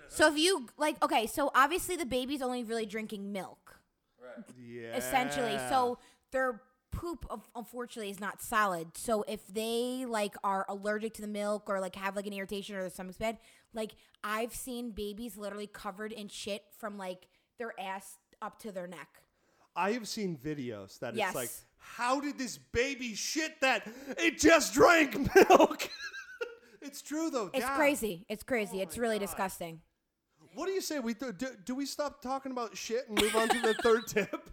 So if you like okay, so obviously the baby's only really drinking milk. Right. Yeah. essentially. So their poop, of- unfortunately, is not solid. So if they like are allergic to the milk or like have like an irritation or their stomach's bad, like I've seen babies literally covered in shit from like their ass up to their neck. I have seen videos that Yes. it's like, how did this baby shit that? It just drank milk. it's true though. It's yeah. crazy. It's crazy. it's really disgusting. What do you say? We th- do, do we stop talking about shit and move on to the third tip?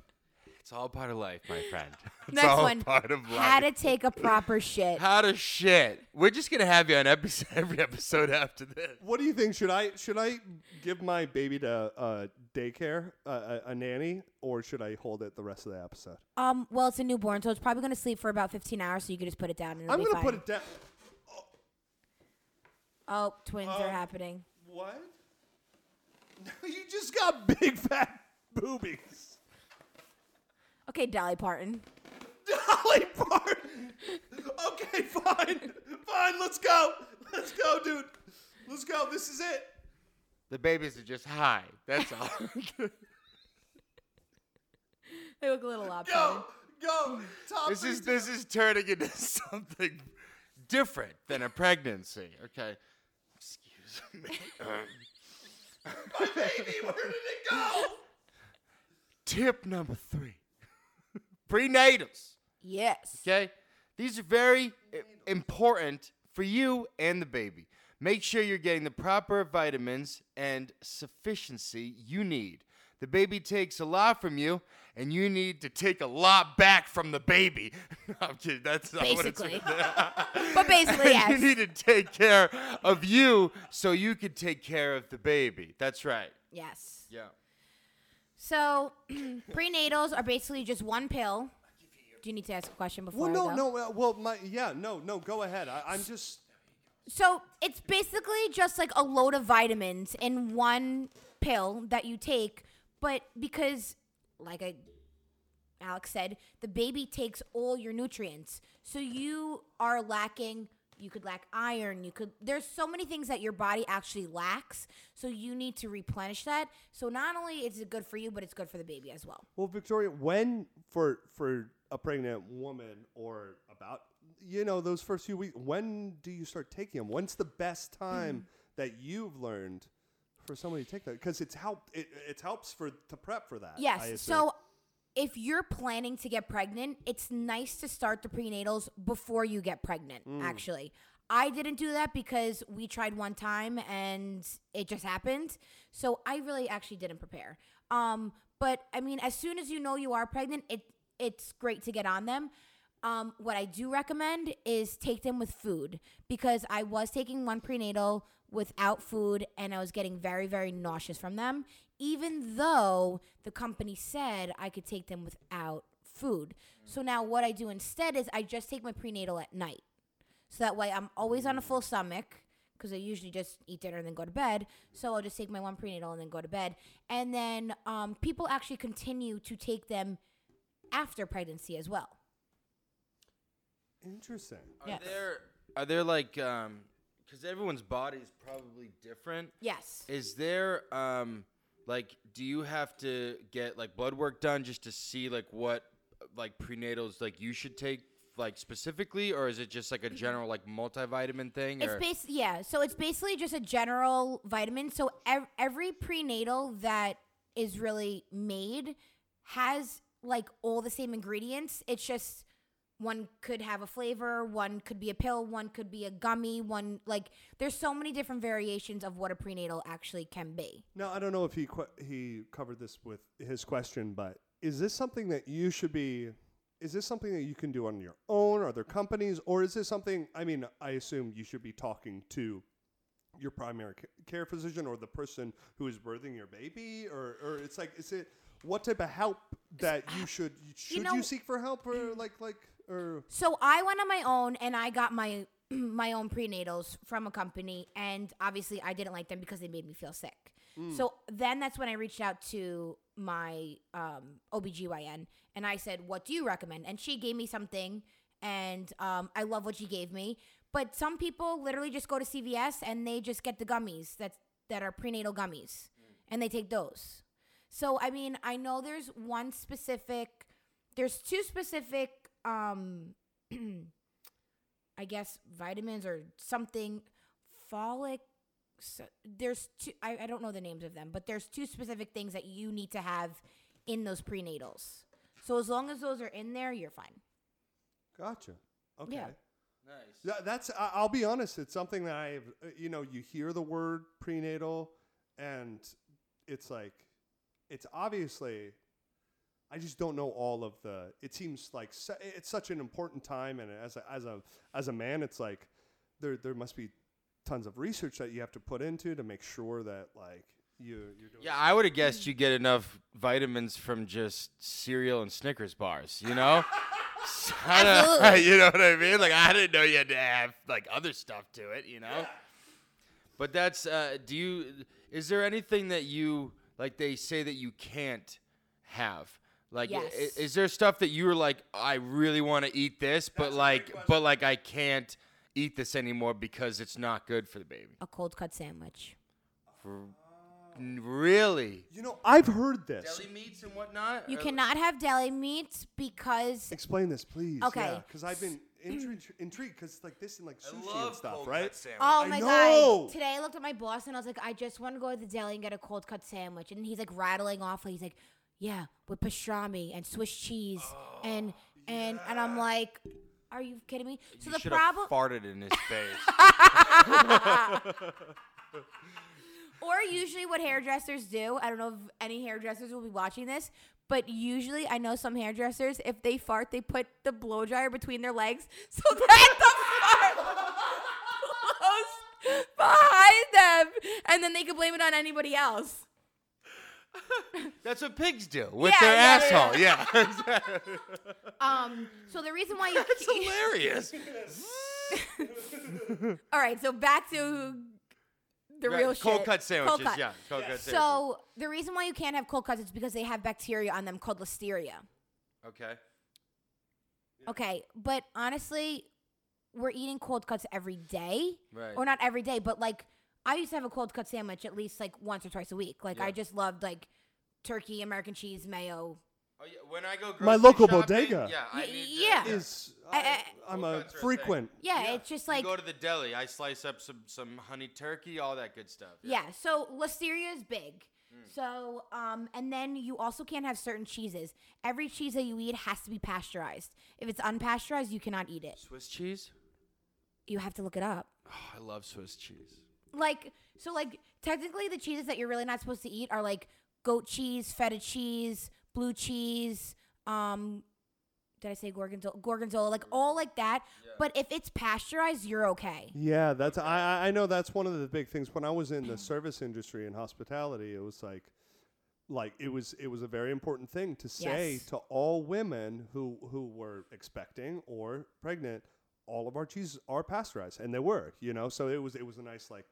It's all part of life, my friend. It's Next all one. part of life. How to take a proper shit. How to shit. We're just gonna have you on episode every episode after this. What do you think? Should I should I give my baby to uh, daycare, uh, a, a nanny, or should I hold it the rest of the episode? Um, well, it's a newborn, so it's probably gonna sleep for about 15 hours. So you can just put it down and it'll I'm be gonna fine. put it down. Oh, twins are uh, happening. What? you just got big fat boobies. Okay, Dolly Parton. Dolly Parton. Okay, fine, fine. Let's go. Let's go, dude. Let's go. This is it. The babies are just high. That's all. They look a little lopsided. Go, go. Top this is three this is turning into something different than a pregnancy. Okay. Excuse. Uh-huh. My baby, where did it go? Tip number three. Prenatals. Yes. Okay? These are very i- important for you and the baby. Make sure you're getting the proper vitamins and sufficiency you need. The baby takes a lot from you, and you need to take a lot back from the baby. I'm kidding. That's not Basically. what it's But basically, yes. you need to take care of you so you can take care of the baby. That's right. Yes. Yeah. So prenatals are basically just one pill. Do you need to ask a question before Well, I no, go? no. Uh, well, my yeah, no, no. Go ahead. I, I'm just. So it's basically just like a load of vitamins in one pill that you take, but because, like I, Alex said, the baby takes all your nutrients, so you are lacking. You could lack iron. You could. There's so many things that your body actually lacks, so you need to replenish that. So not only is it good for you, but it's good for the baby as well. Well, Victoria, when for for a pregnant woman or about you know those first few weeks, when do you start taking them? When's the best time that you've learned for somebody to take that? Because it's helped. It, it helps for to prep for that. Yes. So if you're planning to get pregnant, it's nice to start the prenatals before you get pregnant, Mm. actually. I didn't do that because we tried one time and it just happened. So I really actually didn't prepare. Um, but I mean, as soon as you know you are pregnant, it it's great to get on them. Um, what I do recommend is take them with food because I was taking one prenatal without food and I was getting very, very nauseous from them, even though the company said I could take them without food. So now what I do instead is I just take my prenatal at night. So that way I'm always on a full stomach because I usually just eat dinner and then go to bed. So I'll just take my one prenatal and then go to bed. And then um, people actually continue to take them after pregnancy as well. Interesting. Are Yes. there are there like um because everyone's body is probably different. Yes. Is there um like do you have to get like blood work done just to see like what like prenatals like you should take like specifically or is it just like a general like multivitamin thing It's or bas- yeah, so it's basically just a general vitamin. So ev- every prenatal that is really made has like all the same ingredients. It's just one could have a flavor, one could be a pill, one could be a gummy, one like there's so many different variations of what a prenatal actually can be. Now I don't know if he que- he covered this with his question, but is this something that you should be? Is this something that you can do on your own? Are there companies, or is this something? I mean, I assume you should be talking to your primary care physician or the person who is birthing your baby, or or it's like, is it what type of help that uh, you should should you, know- seek for help or like like or So I went on my own and I got my my own prenatals from a company and obviously I didn't like them because they made me feel sick. So then that's when I reached out to my um, OBGYN and I said, "What do you recommend?" And she gave me something and um, I love what she gave me. But some people literally just go to CVS and they just get the gummies that that are prenatal gummies and they take those. So I mean, I know there's one specific there's two specific um I guess vitamins or something folic so there's two I, I don't know the names of them, but there's two specific things that you need to have in those prenatals. So as long as those are in there, you're fine. gotcha? Okay. Yeah. nice Yeah, that's. I- I'll be honest. It's something that I've. uh, You know, you hear the word prenatal, and it's like, it's obviously. I just don't know all of the. It seems like su- it's such an important time, and as a as a as a man, it's like there there must be tons of research that you have to put into to make sure that like you you're doing. Yeah, I would have guessed you get enough vitamins from just cereal and Snickers bars, you know? So I Absolutely. you know what I mean? Like I didn't know you had to have like other stuff to it, you know? But that's uh do you is there anything that you like they say that you can't have? Like i- i- Yes. is there stuff that you were like I really want to eat this, but That's a like but like I can't eat this anymore because it's not good for the baby? A cold cut sandwich. N- Really? You know, I've heard this. Deli meats and whatnot? You Or- cannot have deli meats because Explain this, please. Okay. Because I've been intri- intrigued because it's like this and like sushi and stuff, right? Oh my god! Today I looked at my boss and I was like, I just want to go to the deli and get a cold cut sandwich, and he's like rattling off. Like he's like, Yeah, with pastrami and Swiss cheese, oh, and and and I'm like, Are you kidding me? So you the problem, farted in his face. or usually what hairdressers do, I don't know if any hairdressers will be watching this, but usually I know some hairdressers, if they fart, they put the blow dryer between their legs so that the fart blows behind them, and then they can blame it on anybody else. That's what pigs do with Yeah, their yeah, yeah. asshole. Yeah, Um, so the reason why you That's hilarious. all right, so back to the Right, real cold shit. cut sandwiches. Cold cut. Yeah, cold cut sandwiches. So the reason why you can't have cold cuts is because they have bacteria on them called listeria. okay. Okay, but honestly, we're eating cold cuts every day, Right. or not every day, but like I used to have a cold cut sandwich at least like once or twice a week. Like Yeah. I just loved like turkey, American cheese, mayo. Oh, yeah, when I go My local shopping, bodega. Yeah, I Y- need to- yeah. Is I- I, I- I'm Cold a cuts are a thing. frequent. Yeah, it's just like you go to the deli. I slice up some some honey turkey, all that good stuff. Yeah, so listeria is big. Hmm. So, um, and then you also can't have certain cheeses. Every cheese that you eat has to be pasteurized. If it's unpasteurized, you cannot eat it. Swiss cheese. You have to look it up. Oh, I love Swiss cheese. Like so, like technically, the cheeses that you're really not supposed to eat are like goat cheese, feta cheese, blue cheese. Um, did I say gorgonzola? Gorgonzola, like all like that. But if it's pasteurized, you're okay. Yeah, that's I I- I know that's one of the big things. When I was in the service industry and hospitality, it was like like it was it was a very important thing to say Yes. to all women who who were expecting or pregnant, all of our cheeses are pasteurized, and they were, you know. So it was it was a nice like,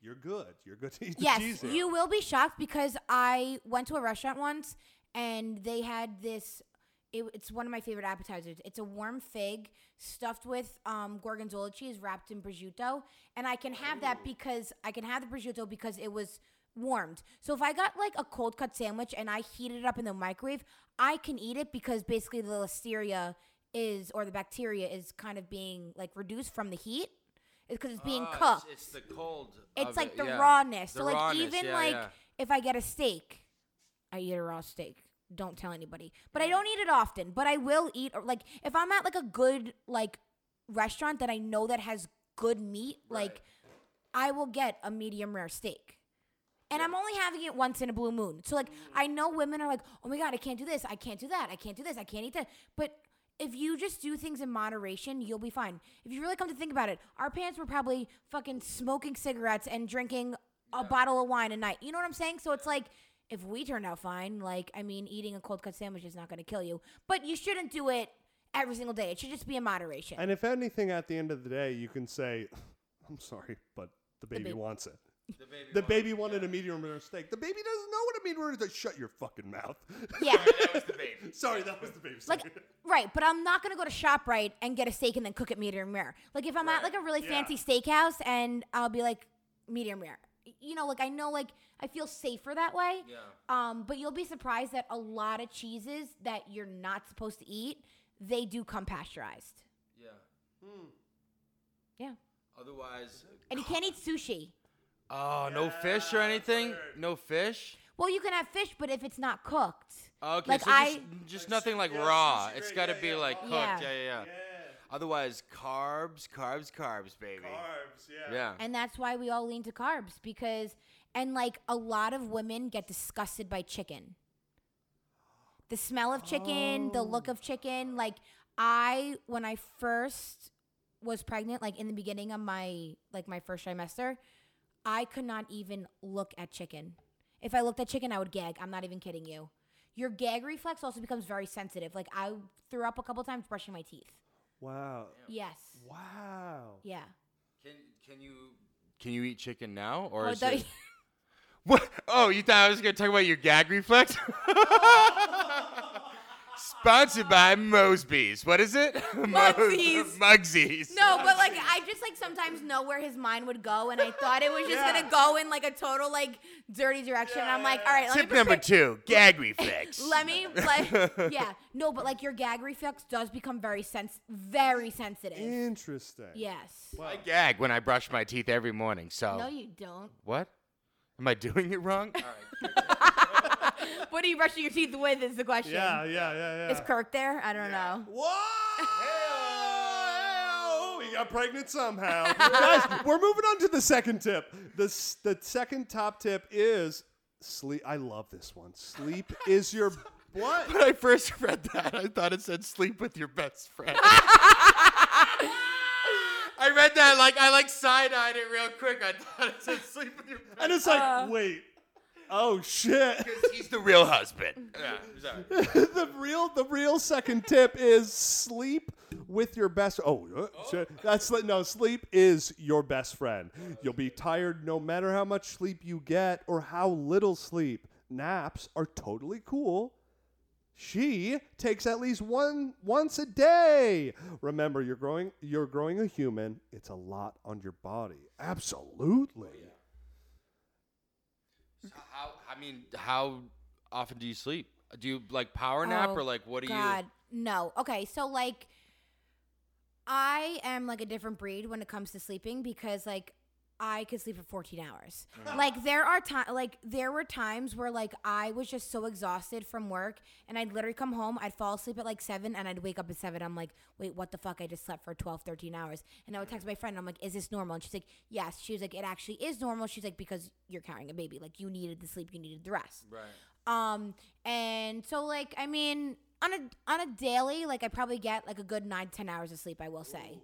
you're good, you're good to eat the Yes, cheese. here." you will be shocked because I went to a restaurant once and they had this. It, it's one of my favorite appetizers. It's a warm fig stuffed with um, gorgonzola cheese wrapped in prosciutto, and I can have that because I can have the prosciutto because it was warmed. So if I got like a cold cut sandwich and I heated it up in the microwave, I can eat it because basically the listeria is or the bacteria is kind of being like reduced from the heat. Because it's being Ah, cooked It's, it's the cold. it's of like it, the yeah. rawness. The so like rawness, even yeah, like yeah. if I get a steak, I eat a raw steak. Don't tell anybody. But I don't eat it often. But I will eat or, like if I'm at like a good like restaurant that I know that has good meat, like I will get a medium rare steak. And I'm only having it once in a blue moon. So like I know women are like, "Oh my god, I can't do this. I can't do that. I can't do this. I can't eat that." But if you just do things in moderation, you'll be fine. If you really come to think about it, our parents were probably fucking smoking cigarettes and drinking a bottle of wine a night. You know what I'm saying? So it's like if we turned out fine, like I mean, eating a cold cut sandwich is not going to kill you, but you shouldn't do it every single day. It should just be in moderation. And if anything, at the end of the day, you can say, "I'm sorry, but the baby baby- wants it." The baby The baby wanted a medium rare steak. The baby doesn't know what a medium rare is. Shut your fucking mouth. yeah. that was the baby. Sorry, that was the baby. Like right, but I'm not gonna go to Shoprite and get a steak and then cook it medium rare. Like if I'm at like a really Yeah. fancy steakhouse and I'll be like medium rare. You know, like I know like I feel safer that way. Yeah. Um, but you'll be surprised that a lot of cheeses that you're not supposed to eat, they do come pasteurized. Yeah. Hmm. Yeah. Otherwise. And you can't eat sushi. Oh, no fish or anything? No fish? Well, you can have fish, but if it's not cooked. Okay, Like so I- just, just nothing like yeah, raw. sushi It's grade, got to yeah, be yeah, like raw. cooked. Yeah. Yeah, yeah, yeah. Otherwise, carbs, carbs, carbs, baby. Carbs, yeah. Yeah. And that's why we all lean to carbs because, and like a lot of women get disgusted by chicken. The smell of chicken, the look of chicken. Oh. Like, I, when I first was pregnant, like in the beginning of my, like my first trimester, I could not even look at chicken. If I looked at chicken, I would gag. I'm not even kidding you. Your gag reflex also becomes very sensitive. Like, I threw up a couple times brushing my teeth. Wow. Yes. Wow. Yeah. Can can you can you eat chicken now or Oh, is that- it? What? Oh, you thought I was gonna talk about your gag reflex? Sponsored by Mosby's. What is it? Mo- Mugsy's. Mugsy's. No, but like I just like sometimes know where his mind would go, and I thought it was just Yeah. gonna go in like a total like dirty direction. and I'm like, all right, let Tip me number prepare- two: gag reflex. Let me like yeah no, but like your gag reflex does become very sens very sensitive. Interesting. Yes. I gag when I brush my teeth every morning. So No, you don't. what? Am I doing it wrong? All right. What are you brushing your teeth with? Is the question. Yeah, yeah, yeah, yeah. Is Kirk there? I don't know. Whoa! Hey-oh! We got pregnant somehow. Guys, we're moving on to the second tip. The, the second top tip is sleep. I love this one. Sleep is your. What? When I first read that, I thought it said sleep with your best friend. I read that like I like side eyed it real quick. I thought it said sleep with your best friend. And it's like, uh. wait. Oh shit. He's the real husband. Yeah, sorry. the real the real second tip is sleep with your best oh, uh, shit. that's li- no sleep is your best friend. You'll be tired no matter how much sleep you get or how little sleep. Naps are totally cool. She takes at least one once a day. Remember you're growing you're growing a human. It's a lot on your body. Absolutely How? I mean, how often do you sleep? Do you like power nap Oh, or like what do you? God, no. Okay, so like, I am like a different breed when it comes to sleeping because like, I could sleep for 14 hours. Like there are times, like there were times where like I was just so exhausted from work, and I'd literally come home, I'd fall asleep at like seven, and I'd wake up at seven. I'm like, wait, what the fuck? I just slept for 12, 13 hours, and I would text my friend. and I'm like, is this normal? And she's like, yes. She was like, it actually is normal. She's like, because you're carrying a baby, like you needed the sleep, you needed the rest. Right. Um, and so like I mean, on a on a daily, like I probably get like a good nine ten hours of sleep. I will say.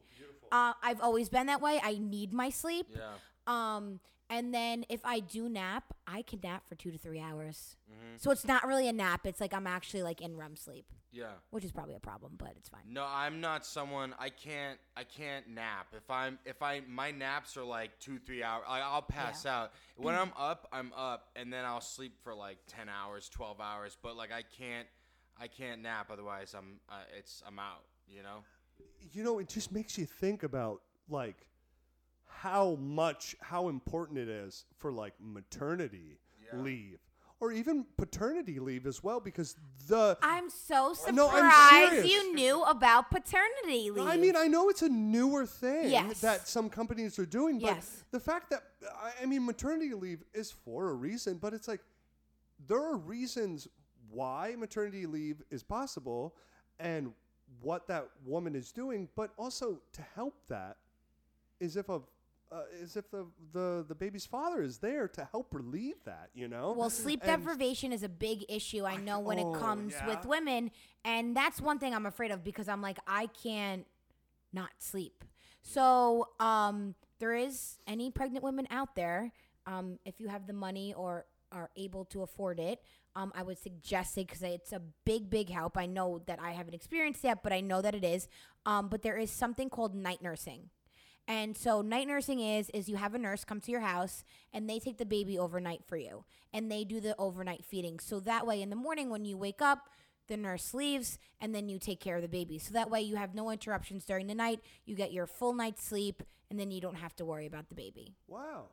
Uh, I've always been that way. I need my sleep. Yeah. Um, and then if I do nap, I can nap for two to three hours. So it's not really a nap. It's like I'm actually like in REM sleep, Yeah. which is probably a problem, but it's fine. No, I'm not someone. I can't. I can't nap. If I'm. If I. My naps are like two, three hours. I, I'll pass out. When I'm up, I'm up, and then I'll sleep for like ten hours, twelve hours. But like I can't. I can't nap. Otherwise, I'm. Uh, it's. I'm out. You know. You know, it just makes you think about like how much how important it is for like maternity Yeah. leave or even paternity leave as well because the I'm so surprised No, I'm you knew about paternity leave. I mean, I know it's a newer thing Yes. that some companies are doing, but Yes. the fact that I- I mean, maternity leave is for a reason, but it's like there are reasons why maternity leave is possible and what that woman is doing, but also to help that is if a uh, is if the, the the baby's father is there to help relieve that, you know. Well, sleep And- deprivation is a big issue. I know when Oh, it comes with women, and that's one thing I'm afraid of because I'm like I can't not sleep. So, um, there is any pregnant women out there. Um, if you have the money or are able to afford it, um, I would suggest it because it's a big, big help. I know that I haven't experienced yet, but I know that it is. Um, but there is something called night nursing. And so night nursing is is you have a nurse come to your house and they take the baby overnight for you and they do the overnight feeding. So that way in the morning when you wake up, the nurse leaves and then you take care of the baby. So that way you have no interruptions during the night. You get your full night's sleep and then you don't have to worry about the baby. wow.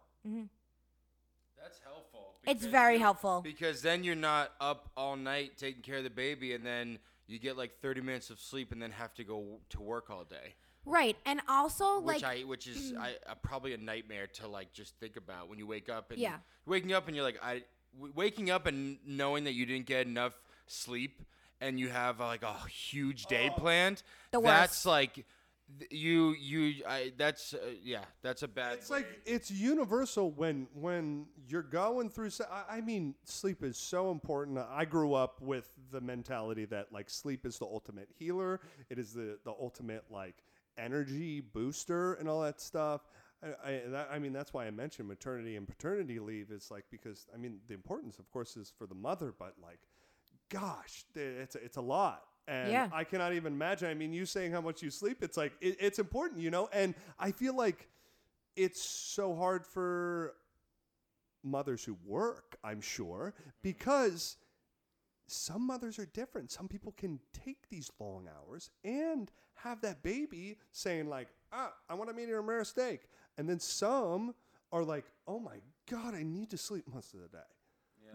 That's helpful. It's very helpful. Because then you're not up all night taking care of the baby, and then you get like 30 minutes of sleep, and then have to go to work all day. Right. And also which like I which is I, uh, probably a nightmare to like just think about when you wake up and Yeah. waking up and you're like I w- waking up and knowing that you didn't get enough sleep and you have uh, like a huge day planned. The That's worst. like you you I that's uh, yeah that's a bad. It's like it's universal when when you're going through. I, I mean, sleep is so important. I grew up with the mentality that like sleep is the ultimate healer. It is the the ultimate like energy booster and all that stuff. I, I, that, I mean, that's why I mentioned maternity and paternity leave. Is like because I mean, the importance, of course, is for the mother, but like, gosh, it's a, it's a lot. And Yeah. I cannot even imagine. I mean, you saying how much you sleep, it's like it, it's important, you know. And I feel like it's so hard for mothers who work, I'm sure, because some mothers are different. Some people can take these long hours and have that baby saying like, "Ah, I want a medium rare steak," and then some are like, "Oh my god, I need to sleep most of the day."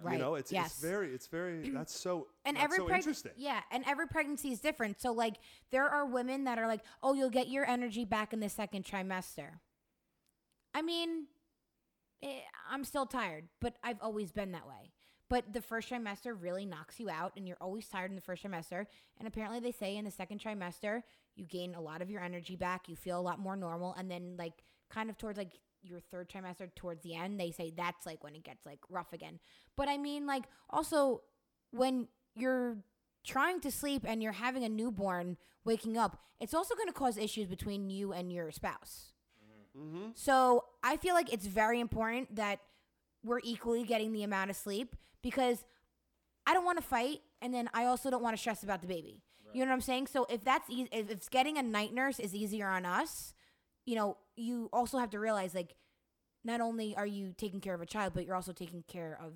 Right. You know, it's yes. it's very it's very that's so and that's every so preg- interesting. yeah and every pregnancy is different so like there are women that are like oh you'll get your energy back in the second trimester i mean eh, i'm still tired but i've always been that way but the first trimester really knocks you out and you're always tired in the first trimester and apparently they say in the second trimester you gain a lot of your energy back you feel a lot more normal and then like kind of towards like your third trimester towards the end they say that's like when it gets like rough again but i mean like also when you're trying to sleep and you're having a newborn waking up, it's also going to cause issues between you and your spouse. Mm-hmm. So I feel like it's very important that we're equally getting the amount of sleep because I don't want to fight, and then I also don't want to stress about the baby. You know what I'm saying? So if that's easy, if it's getting a night nurse is easier on us, you know, you also have to realize like, not only are you taking care of a child, but you're also taking care of,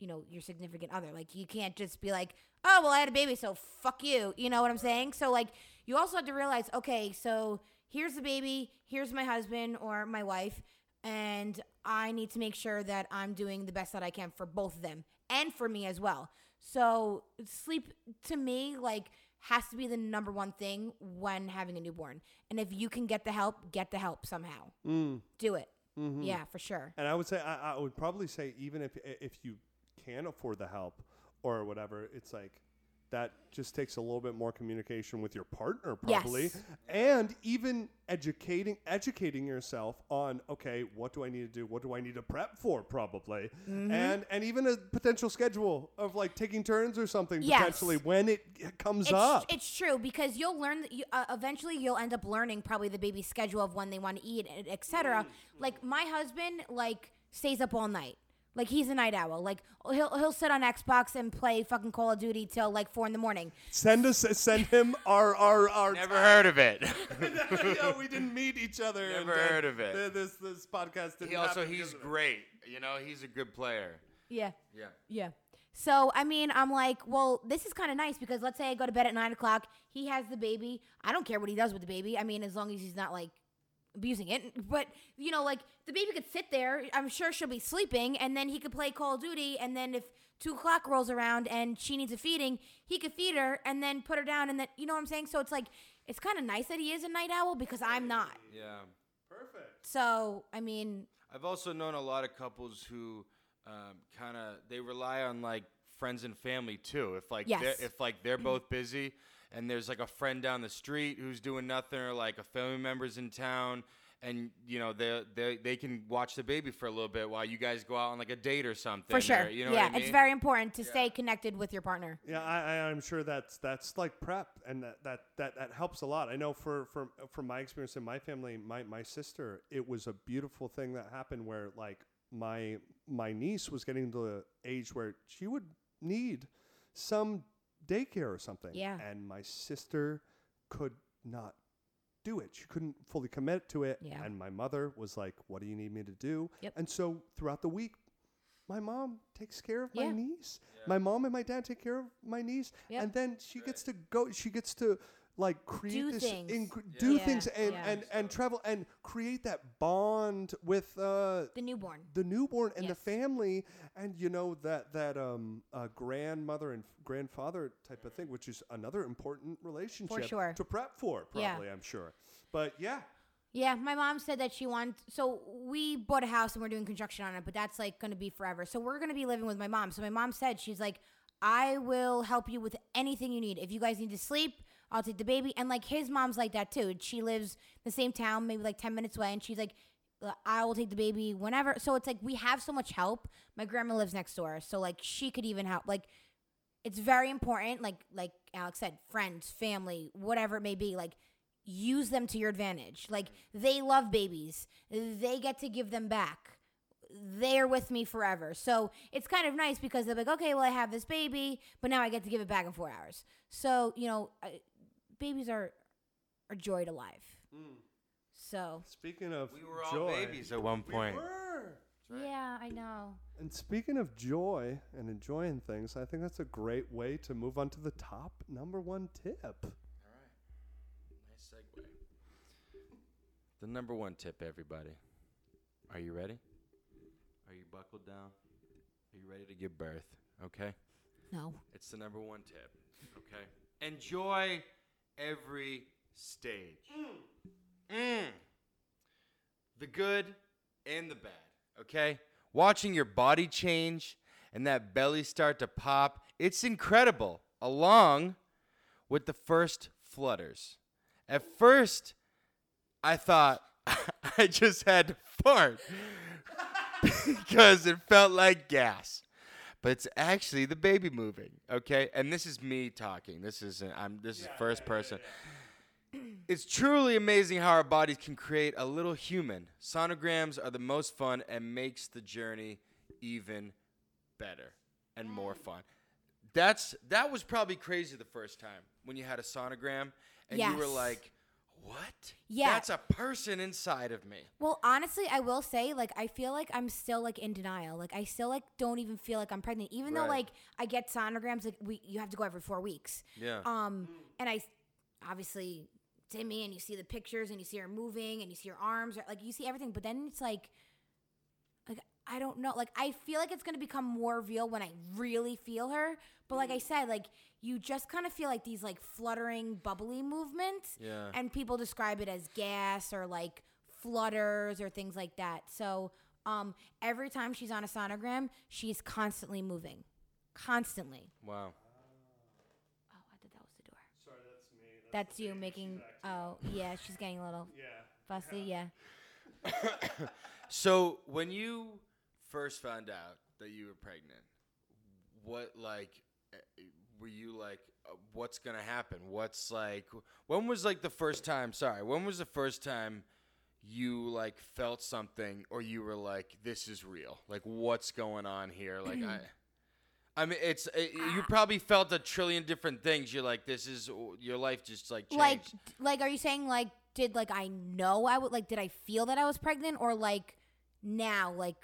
you know, your significant other. Like you can't just be like, oh well, I had a baby, so fuck you. You know what I'm saying? So like, you also have to realize, okay, so here's the baby, here's my husband or my wife, and I need to make sure that I'm doing the best that I can for both of them and for me as well. So sleep to me like has to be the number one thing when having a newborn. And if you can get the help, get the help somehow. Mm. Do it. Yeah, for sure. And I would say I, I would probably say even if if you can afford the help or whatever, it's like that just takes a little bit more communication with your partner probably. Yes. and even educating educating yourself on okay what do i need to do? What do i need to prep for probably? Mm-hmm. and and even a potential schedule of like taking turns or something Yes. potentially when it comes It's, up. it's true because you'll learn you, uh, eventually you'll end up learning probably the baby's schedule of when they want to eat etc like my husband like stays up all night like he's a night owl like he'll he'll sit on xbox and play fucking call of duty till like four in the morning send us send him our our our Never heard of it. no, we didn't meet each other. Never and, uh, heard of it. th- This this podcast didn't he also he's because of it. great. You know, he's a good player. yeah Yeah. Yeah. So I mean, I'm like, well, this is kind of nice because let's say I go to bed at nine o'clock. He has the baby. I don't care what he does with the baby. I mean, as long as he's not like abusing it. But you know, like the baby could sit there. I'm sure she'll be sleeping, and then he could play Call of Duty. And then if two o'clock rolls around and she needs a feeding, he could feed her and then put her down. And then you know what I'm saying. So it's like it's kind of nice that he is a night owl because I'm not. Yeah. Perfect. So I mean, I've also known a lot of couples who um, kind of they rely on like friends and family too. If like Yes. if like they're both busy and there's like a friend down the street who's doing nothing or like a family member's in town and you know they they they can watch the baby for a little bit while you guys go out on like a date or something. for sure. or- you know yeah, what I mean? it's very important to stay connected with your partner. Yeah, I, I, I'm sure that's that's like prep, and that, that that that helps a lot. I know for from from my experience in my family, my my sister, it was a beautiful thing that happened where like my my niece was getting to the age where she would need some daycare or something. Yeah. and my sister could not do it. She couldn't fully commit to it. Yeah. And my mother was like, "What do you need me to do?" Yep. And so throughout the week, my mom takes care of my Yeah. niece. My mom and my dad take care of my niece, Yep. and then she gets to go. She gets to like create Do this, things. inc- do Yeah. things, and, Yeah. and and travel and create that bond with uh, The newborn. the newborn and the family, and you know that that um uh, grandmother and grandfather type of thing, which is another important relationship sure. to prep for. Yeah. Probably, I'm sure. But yeah, Yeah, my mom said that she wants. So we bought a house and we're doing construction on it, but that's like going to be forever. So we're going to be living with my mom. So my mom said she's like, I will help you with anything you need. If you guys need to sleep, I'll take the baby. And like his mom's like that too. She lives the same town, maybe like ten minutes away, and she's like. "Uh, I will take the baby whenever. So it's like we have so much help. My grandma lives next door, so like she could even help. Like it's very important. Like like Alex said, friends, family, whatever it may be. Like use them to your advantage. Like they love babies. They get to give them back. They're with me forever. So it's kind of nice because they're like, okay, well, I have this baby, but now I get to give it back in four hours. So, you know, babies are, are joy to life. Mm. So, speaking of We were all joy, babies at one point. were. yeah, I know. And speaking of joy and enjoying things, I think that's a great way to move on to the top number one tip. All right. Nice segue. The number one tip, everybody. Are you ready? Are you buckled down? Are you ready to give birth? Okay. No. It's the number one tip. Okay. Enjoy every stage. Mm. The good and the bad. Okay. Watching your body change and that belly start to pop, it's incredible. Along with the first flutters. At first, I thought I just had to fart because it felt like gas. But it's actually the baby moving, okay? And this is me talking. This isn't I'm this is first person. It's truly amazing how our bodies can create a little human. Sonograms are the most fun and makes the journey even better and more fun. That's that was probably crazy the first time when you had a sonogram and you were like, "What? Yeah. That's a person inside of me." Well, honestly, I will say, like, I feel like I'm still like in denial. Like, I still like don't even feel like I'm pregnant, even though Right. like I get sonograms. Like, we you have to go every four weeks. Yeah. Um, and I obviously Timmy, and you see the pictures, and you see her moving, and you see her arms, or, like you see everything. But then it's like I don't know. Like I feel like it's gonna become more real when I really feel her. But like I said, like you just kind of feel like these like fluttering, bubbly movements. Yeah. And people describe it as gas or like flutters or things like that. So um, every time she's on a sonogram, she's constantly moving, constantly. Wow. Oh, I thought that was the door. Sorry, that's me. That's you making. Oh, yeah, she's getting a little Yeah. fussy. Yeah. So when you first found out that you were pregnant, what like eh, were you like? uh, What's gonna happen? What's like? When was like the first time? Sorry, when was the first time you like felt something, or you were like, "This is real"? Like, what's going on here? Like, I. I mean, it's it, you probably felt a trillion different things. You're like, this is your life just like changed. Like, like, are you saying like, did like I know I would like, did I feel that I was pregnant, or like now like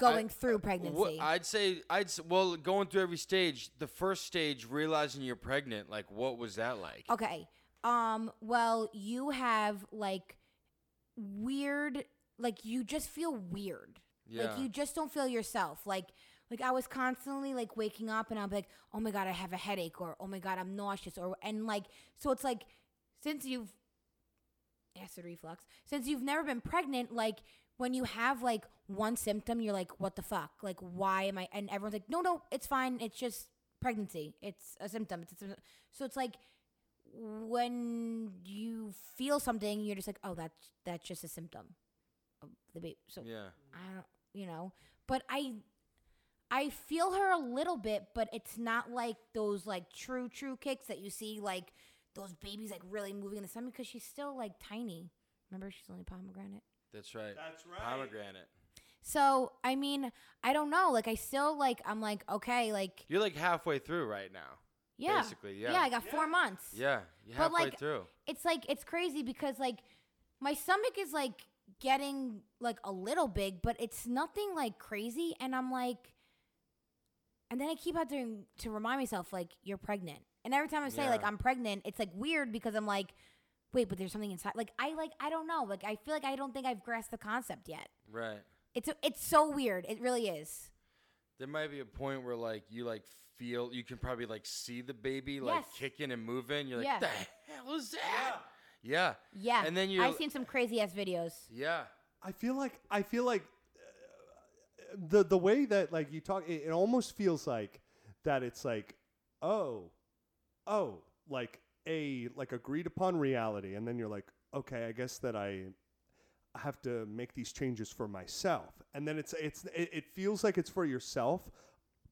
going through Wh- pregnancy? I'd say I'd s- well going through every stage. The first stage, realizing you're pregnant, like what was that like? Okay. Um, well, you have like weird like you just feel weird. Yeah. Like you just don't feel yourself. Like like I was constantly like waking up and I'm like, "Oh my god, I have a headache," or "Oh my god, I'm nauseous," or and like so it's like since you've acid reflux, since you've never been pregnant, like when you have like one symptom, you're like, "What the fuck? Like why am I?" And everyone's like, "No, no, it's fine. It's just pregnancy. It's a symptom. It's a symptom." So it's like when you feel something, you're just like, "Oh, that's that's just a symptom." Of the baby. So yeah. I don't, you know, but I, I feel her a little bit, but it's not like those like true true kicks that you see like those babies like really moving in the stomach because she's still like tiny. Remember, she's only pomegranate. That's right. That's right. Pomegranate. So I mean, I don't know. Like I still like I'm like okay, like You're like halfway through right now. yeah, Basically, yeah. yeah. I got four months. Yeah, you're But, halfway like, through. it's like it's crazy because like my stomach is like getting like a little big, but it's nothing like crazy. And I'm like, and then I keep having to remind myself like you're pregnant. And every time I say like Yeah. I'm pregnant, it's like weird because I'm like, wait, but there's something inside. Like I like I don't know. Like I feel like I don't think I've grasped the concept yet. Right. It's it's so weird. It really is. There might be a point where like you like feel you can probably like see the baby like Yes. kicking and moving. You're like, Yeah. the hell is that? Yeah. Yeah. And then you I've seen some crazy ass videos. Yeah. I feel like I feel like uh, the the way that like you talk, it, it almost feels like that. It's like, oh, oh, like a like agreed upon reality, and then you're like, okay, I guess that I have to make these changes for myself, and then it's it's it, feels like it's for yourself,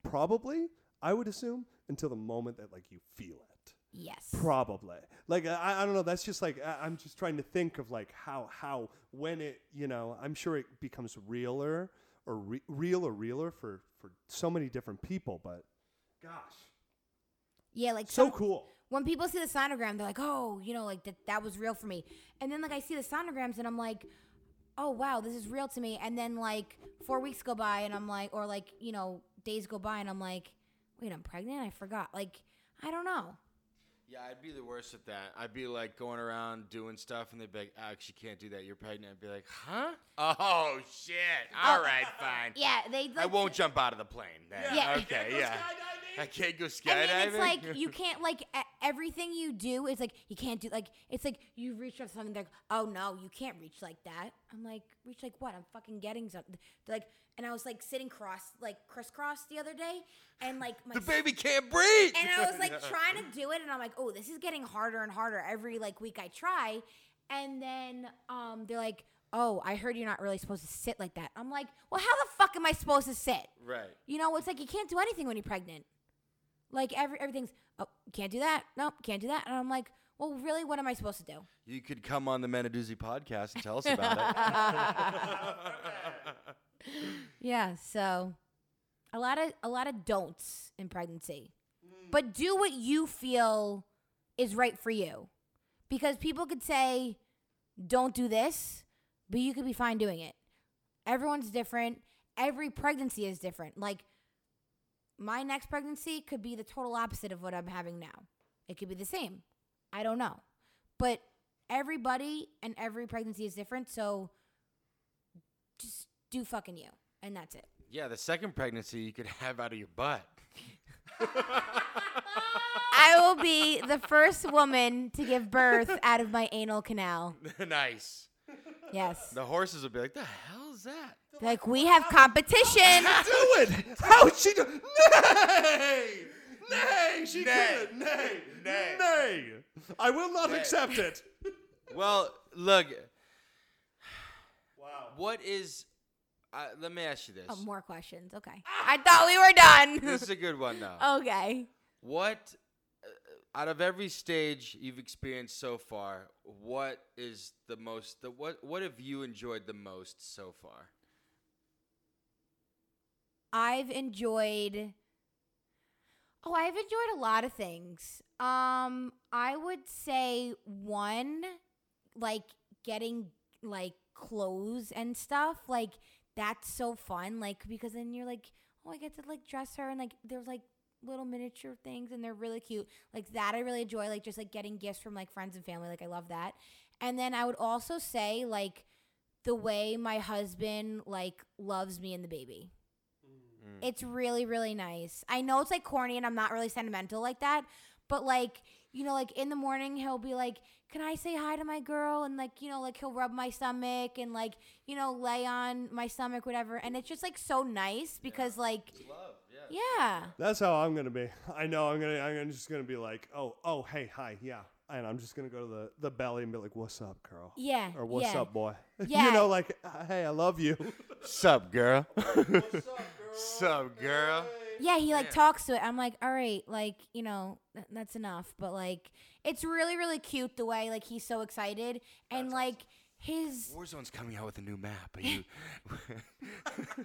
probably. I would assume until the moment that like you feel it. Yes. Probably. Like I, I don't know. That's just like I, I'm just trying to think of like how how when it you know I'm sure it becomes realer or re- real or realer for for so many different people. But gosh, yeah, like so some- cool. When people see the sonogram, they're like, "Oh, you know, like that that was real for me." And then like I see the sonograms and I'm like, "Oh, wow, this is real to me." And then like 4 weeks go by and I'm like or like, you know, days go by and I'm like, "Wait, I'm pregnant? I forgot." Like, I don't know. Yeah, I'd be the worst at that. I'd be like going around doing stuff, and they'd be like, ah, "Alex, you can't do that. You're pregnant." I'd be like, "Huh? Oh shit! Oh, All Oh, right, fine. Yeah, they like I won't jump out of the plane. Then. Yeah. Okay. Yeah. I can't go skydiving. And then it's like you can't like everything you do is like you can't do like it's like you reach for something they're like oh no you can't reach like that I'm like reach like what I'm fucking getting something They're like and I was like sitting cross like crisscross the other day and like my the baby can't breathe. and I was like trying to do it, and I'm like, oh, this is getting harder and harder every like week I try. And then um, they're like, oh, I heard you're not really supposed to sit like that. I'm like, well, how the fuck am I supposed to sit? right. You know, it's like you can't do anything when you're pregnant. Like every everything's, oh, can't do that. No, can't do that. And I'm like, well, really, what am I supposed to do? You could come on the Menaduzzi podcast and tell us about it. Yeah, so a lot of a lot of don'ts in pregnancy. Mm. But do what you feel is right for you. Because people could say don't do this, but you could be fine doing it. Everyone's different. Every pregnancy is different. Like my next pregnancy could be the total opposite of what I'm having now. It could be the same. I don't know. But everybody and every pregnancy is different, so just do fucking you. And that's it. yeah, the second pregnancy you could have out of your butt. I will be the first woman to give birth out of my anal canal. nice. Yes. The horses will be like, "The hell is that?" Like we have competition. do it. How she do? Nay, nay, she Nay. couldn't. Nay, Nay. nay. I will not Nay. accept it. Well, look, Wow. what is? Uh, let me ask you this. Oh, more questions. Okay. I thought we were done. This is a good one though. okay. What, out of every stage you've experienced so far, what is the most? The what? What have you enjoyed the most so far? I've enjoyed Oh, I've enjoyed a lot of things. Um, I would say one like getting like clothes and stuff. Like that's so fun like because then you're like, "Oh, I get to like dress her and like there's like little miniature things and they're really cute." Like that I really enjoy like just like getting gifts from like friends and family. Like I love that. And then I would also say like the way my husband like loves me and the baby. Mm. It's really, really nice. I know it's like corny and I'm not really sentimental like that, but like, you know, like in the morning he'll be like, Can I say hi to my girl? And like, you know, like he'll rub my stomach and like, you know, lay on my stomach, whatever. And it's just like so nice because like Love, yeah. yeah. That's how I'm gonna be. I know I'm gonna. I'm just gonna be like, oh, oh, hey, hi, yeah, and I'm just gonna go to the the belly and be like, what's up, girl? Yeah. Or what's yeah. up, boy? Yeah. you know, like, uh, hey, I love you. Sup, girl? what's up, girl? Sup, girl? Yeah, he like Yeah. talks to it. I'm like, all right, like you know, th- that's enough. But like, it's really, really cute the way like he's so excited and like his. Warzone's coming out with a new map. Are you?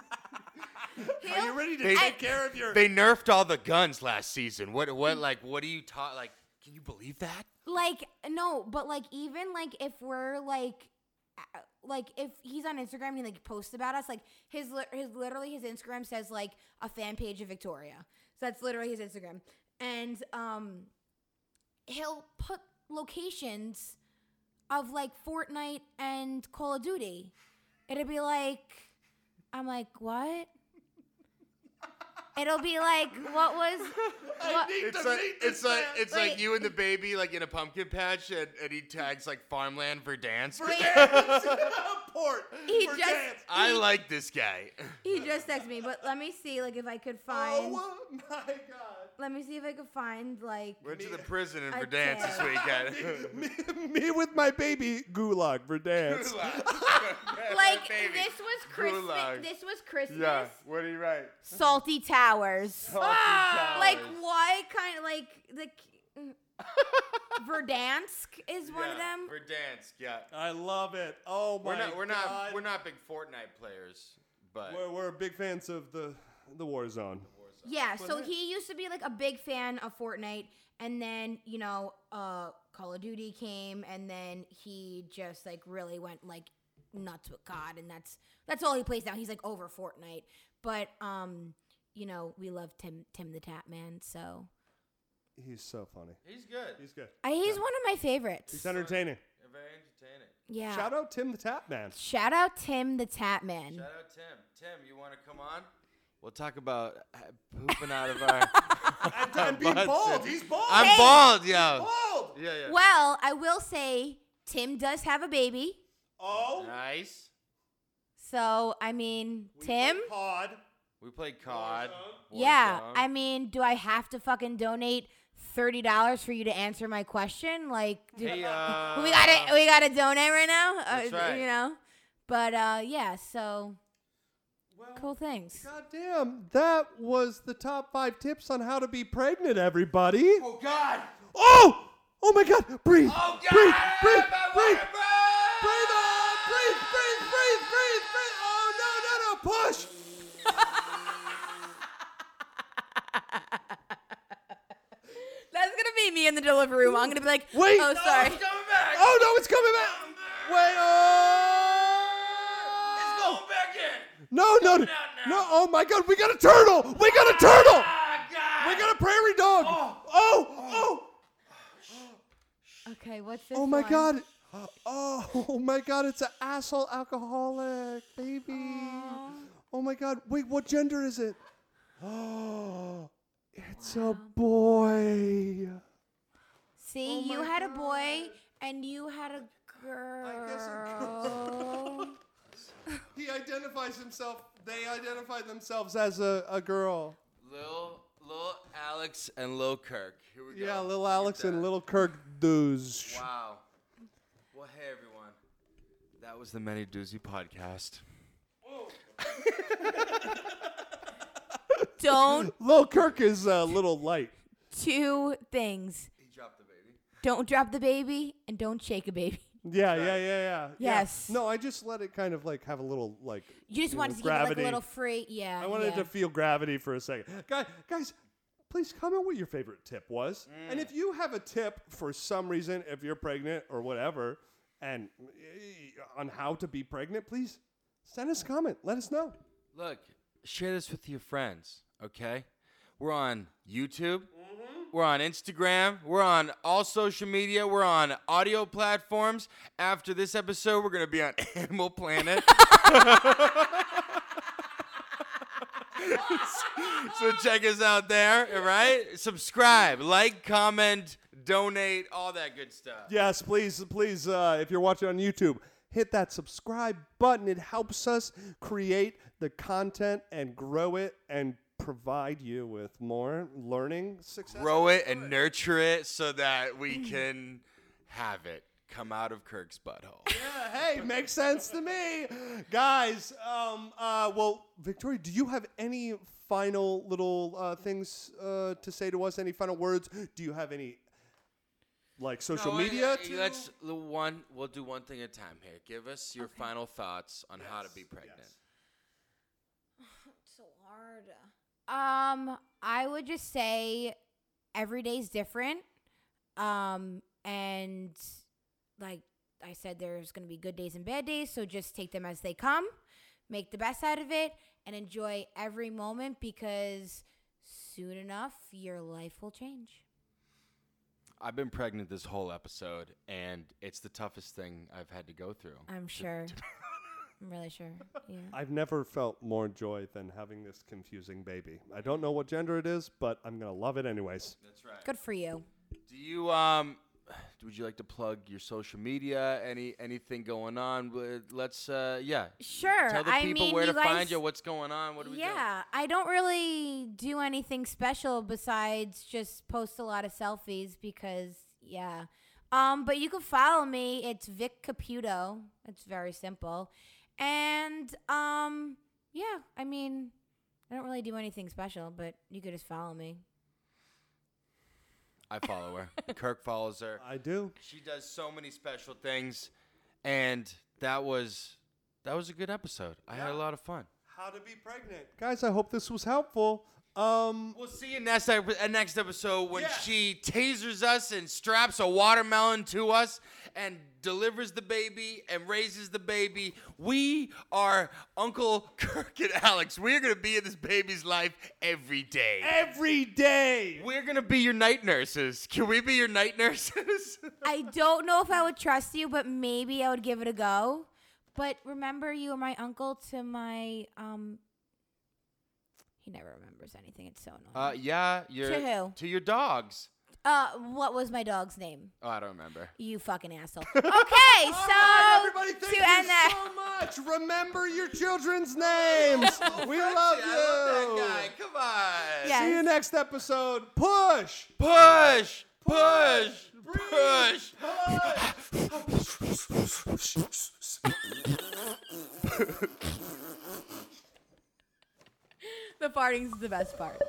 Are you ready to They- take care of your? they nerfed all the guns last season. What? What? Like, what do you taught? Like, can you believe that? like no but like even like if we're like like if he's on instagram and he like posts about us like his his literally his instagram says like a fan page of victoria so that's literally his instagram and um he'll put locations of like fortnite and call of duty It'd be like i'm like what it'll be like what was what, It's like it's like it's like you and the baby like in a pumpkin patch, and, and he tags like farmland Verdansk. port. He for just- dance. I like this guy. He just texted me, but let me see, like, if I could oh, find. Oh my god. Let me see if I could find, like. Went to the prison in I Verdansk this can't. weekend. me, me with my baby gulag for dance. Like this was Christmas. Gulag. This was Christmas. Yeah. What do you write? Salty Towers. Ah! Like what kind of like the Verdansk is one of them. Verdansk. Yeah. I love it. Oh my We're not. We're not. God. We're not big Fortnite players, but We're, we're big fans of the the war zone. Yeah, so he used to be like a big fan of Fortnite, and then you know, uh, Call of Duty came, and then he just like really went like nuts with God, and that's that's all he plays now. He's like over Fortnite, but um, you know, we love Tim Tim the Tatman, so He's so funny. he's good. He's good. uh, he's one of my favorites. He's entertaining. very entertaining. Yeah. Shout out Tim the Tatman. Shout out Tim the Tatman. Shout out Tim. Tim, you want to come on? We'll talk about uh, pooping out of our. And, and being butts bald. and- He's bald. I'm Hey. bald, yo. bald. Yeah, yeah. Well, I will say Tim does have a baby, Oh. Nice. so I mean, we Tim. played Pod. We played COD. Yeah, Warzone. I mean, do I have to fucking donate thirty dollars for you to answer my question? Like, do, Hey, uh, we gotta we gotta donate right now. That's uh, right. You know, but uh, yeah. So Well, cool things. God damn, that was the top five tips on how to be pregnant, everybody. Oh God. Oh! Oh my god! Breathe! Oh God. Breathe! Breathe! My Breathe! Breathe on! Breathe! Breathe! Breathe! Breathe! Breathe! Oh no! No! No! Push! That's gonna be me in the delivery room. I'm gonna be like, Wait. oh sorry. No, sorry. It's coming back. Oh no! It's coming back! Wait! Oh! going back in. No! No! coming out now. No! Oh my god! We got a turtle! We got a turtle! Ah, God. We got a prairie dog! Oh. Oh! Oh! Okay, what's this? Oh my one? god! Oh, oh my god! It's an asshole alcoholic, baby. Oh my god! Wait, what gender is it? Oh, it's a boy. See, Oh you my had a boy and you had a guess a girl. He identifies himself. They identify themselves as a, a girl. Lil, Lil Alex and Lil Kirk. Here we go. Yeah, little Look at Alex and that. little Kirk Doos. Wow. Well, hey everyone. That was the Many Doozy podcast. Don't Little Kirk is a little light. two things. He dropped the baby. Don't drop the baby and don't shake a baby. Yeah, yeah, yeah, yeah. yeah. Yes. No, I just let it kind of like have a little like. You just you wanted know, to give it like a little free. Yeah. I wanted yeah. to feel gravity for a second. Guys, guys, please comment what your favorite tip was. And if you have a tip for some reason, if you're pregnant or whatever, and uh, on how to be pregnant, please send us a comment. Let us know. Look, share this with your friends, okay? We're on YouTube. We're on Instagram. We're on all social media. We're on audio platforms. After this episode, we're going to be on Animal Planet. so check us out there, right? Subscribe, like, comment, donate, all that good stuff. Yes, please, please, uh, if you're watching on YouTube, hit that subscribe button. It helps us create the content and grow it and provide you with more learning success. Grow it and nurture it so that we can have it come out of Kirk's butthole. Yeah, hey, makes sense to me, guys. Um, uh, well, Victoria, do you have any final little uh, things uh, to say to us? Any final words? Do you have any like social No, media? uh, to- Let's the one. We'll do one thing at a time here. Give us your final thoughts on how to be pregnant. yes. so hard. Um, I would just say every day's different. Um, and like I said, there's gonna be good days and bad days, so just take them as they come, make the best out of it, and enjoy every moment because soon enough your life will change. I've been pregnant this whole episode, and it's the toughest thing I've had to go through. I'm to- sure. to be I'm really sure. Yeah. I've never felt more joy than having this confusing baby. I don't know what gender it is, but I'm gonna love it anyways. That's right. Good for you. Do you um? Would you like to plug your social media? Any anything going on? With- Let's uh, yeah. Sure. Tell the I people mean, where you to find you. What's going on? What do we do? yeah, I don't really do anything special besides just post a lot of selfies because yeah. Um, but you can follow me. It's Vic Caputo. It's very simple. And um, yeah, I mean, I don't really do anything special, but you could just follow me. I follow her. Kirk follows her. I do. She does so many special things, and that was that was a good episode. I had a lot of fun. How to be pregnant, guys. I hope this was helpful. Um, We'll see you next ep- uh, next episode when Yeah. she tasers us and straps a watermelon to us and delivers the baby and raises the baby. We are Uncle Kirk and Alex. We're gonna be in this baby's life every day. every day. We're gonna be your night nurses. Can we be your night nurses? I don't know if I would trust you, but maybe I would give it a go. But remember, you are my uncle to my um. He never remembers anything. It's so annoying. uh, yeah, your To who? to your dogs. Uh, what was my dog's name? Oh, I don't remember. You fucking asshole. Okay, All so right, everybody, thank to you end that. so much. Remember your children's names. we love you. Come on. Yeah. See you next episode. Push. Push, push, Breathe. push. the farting's the best part.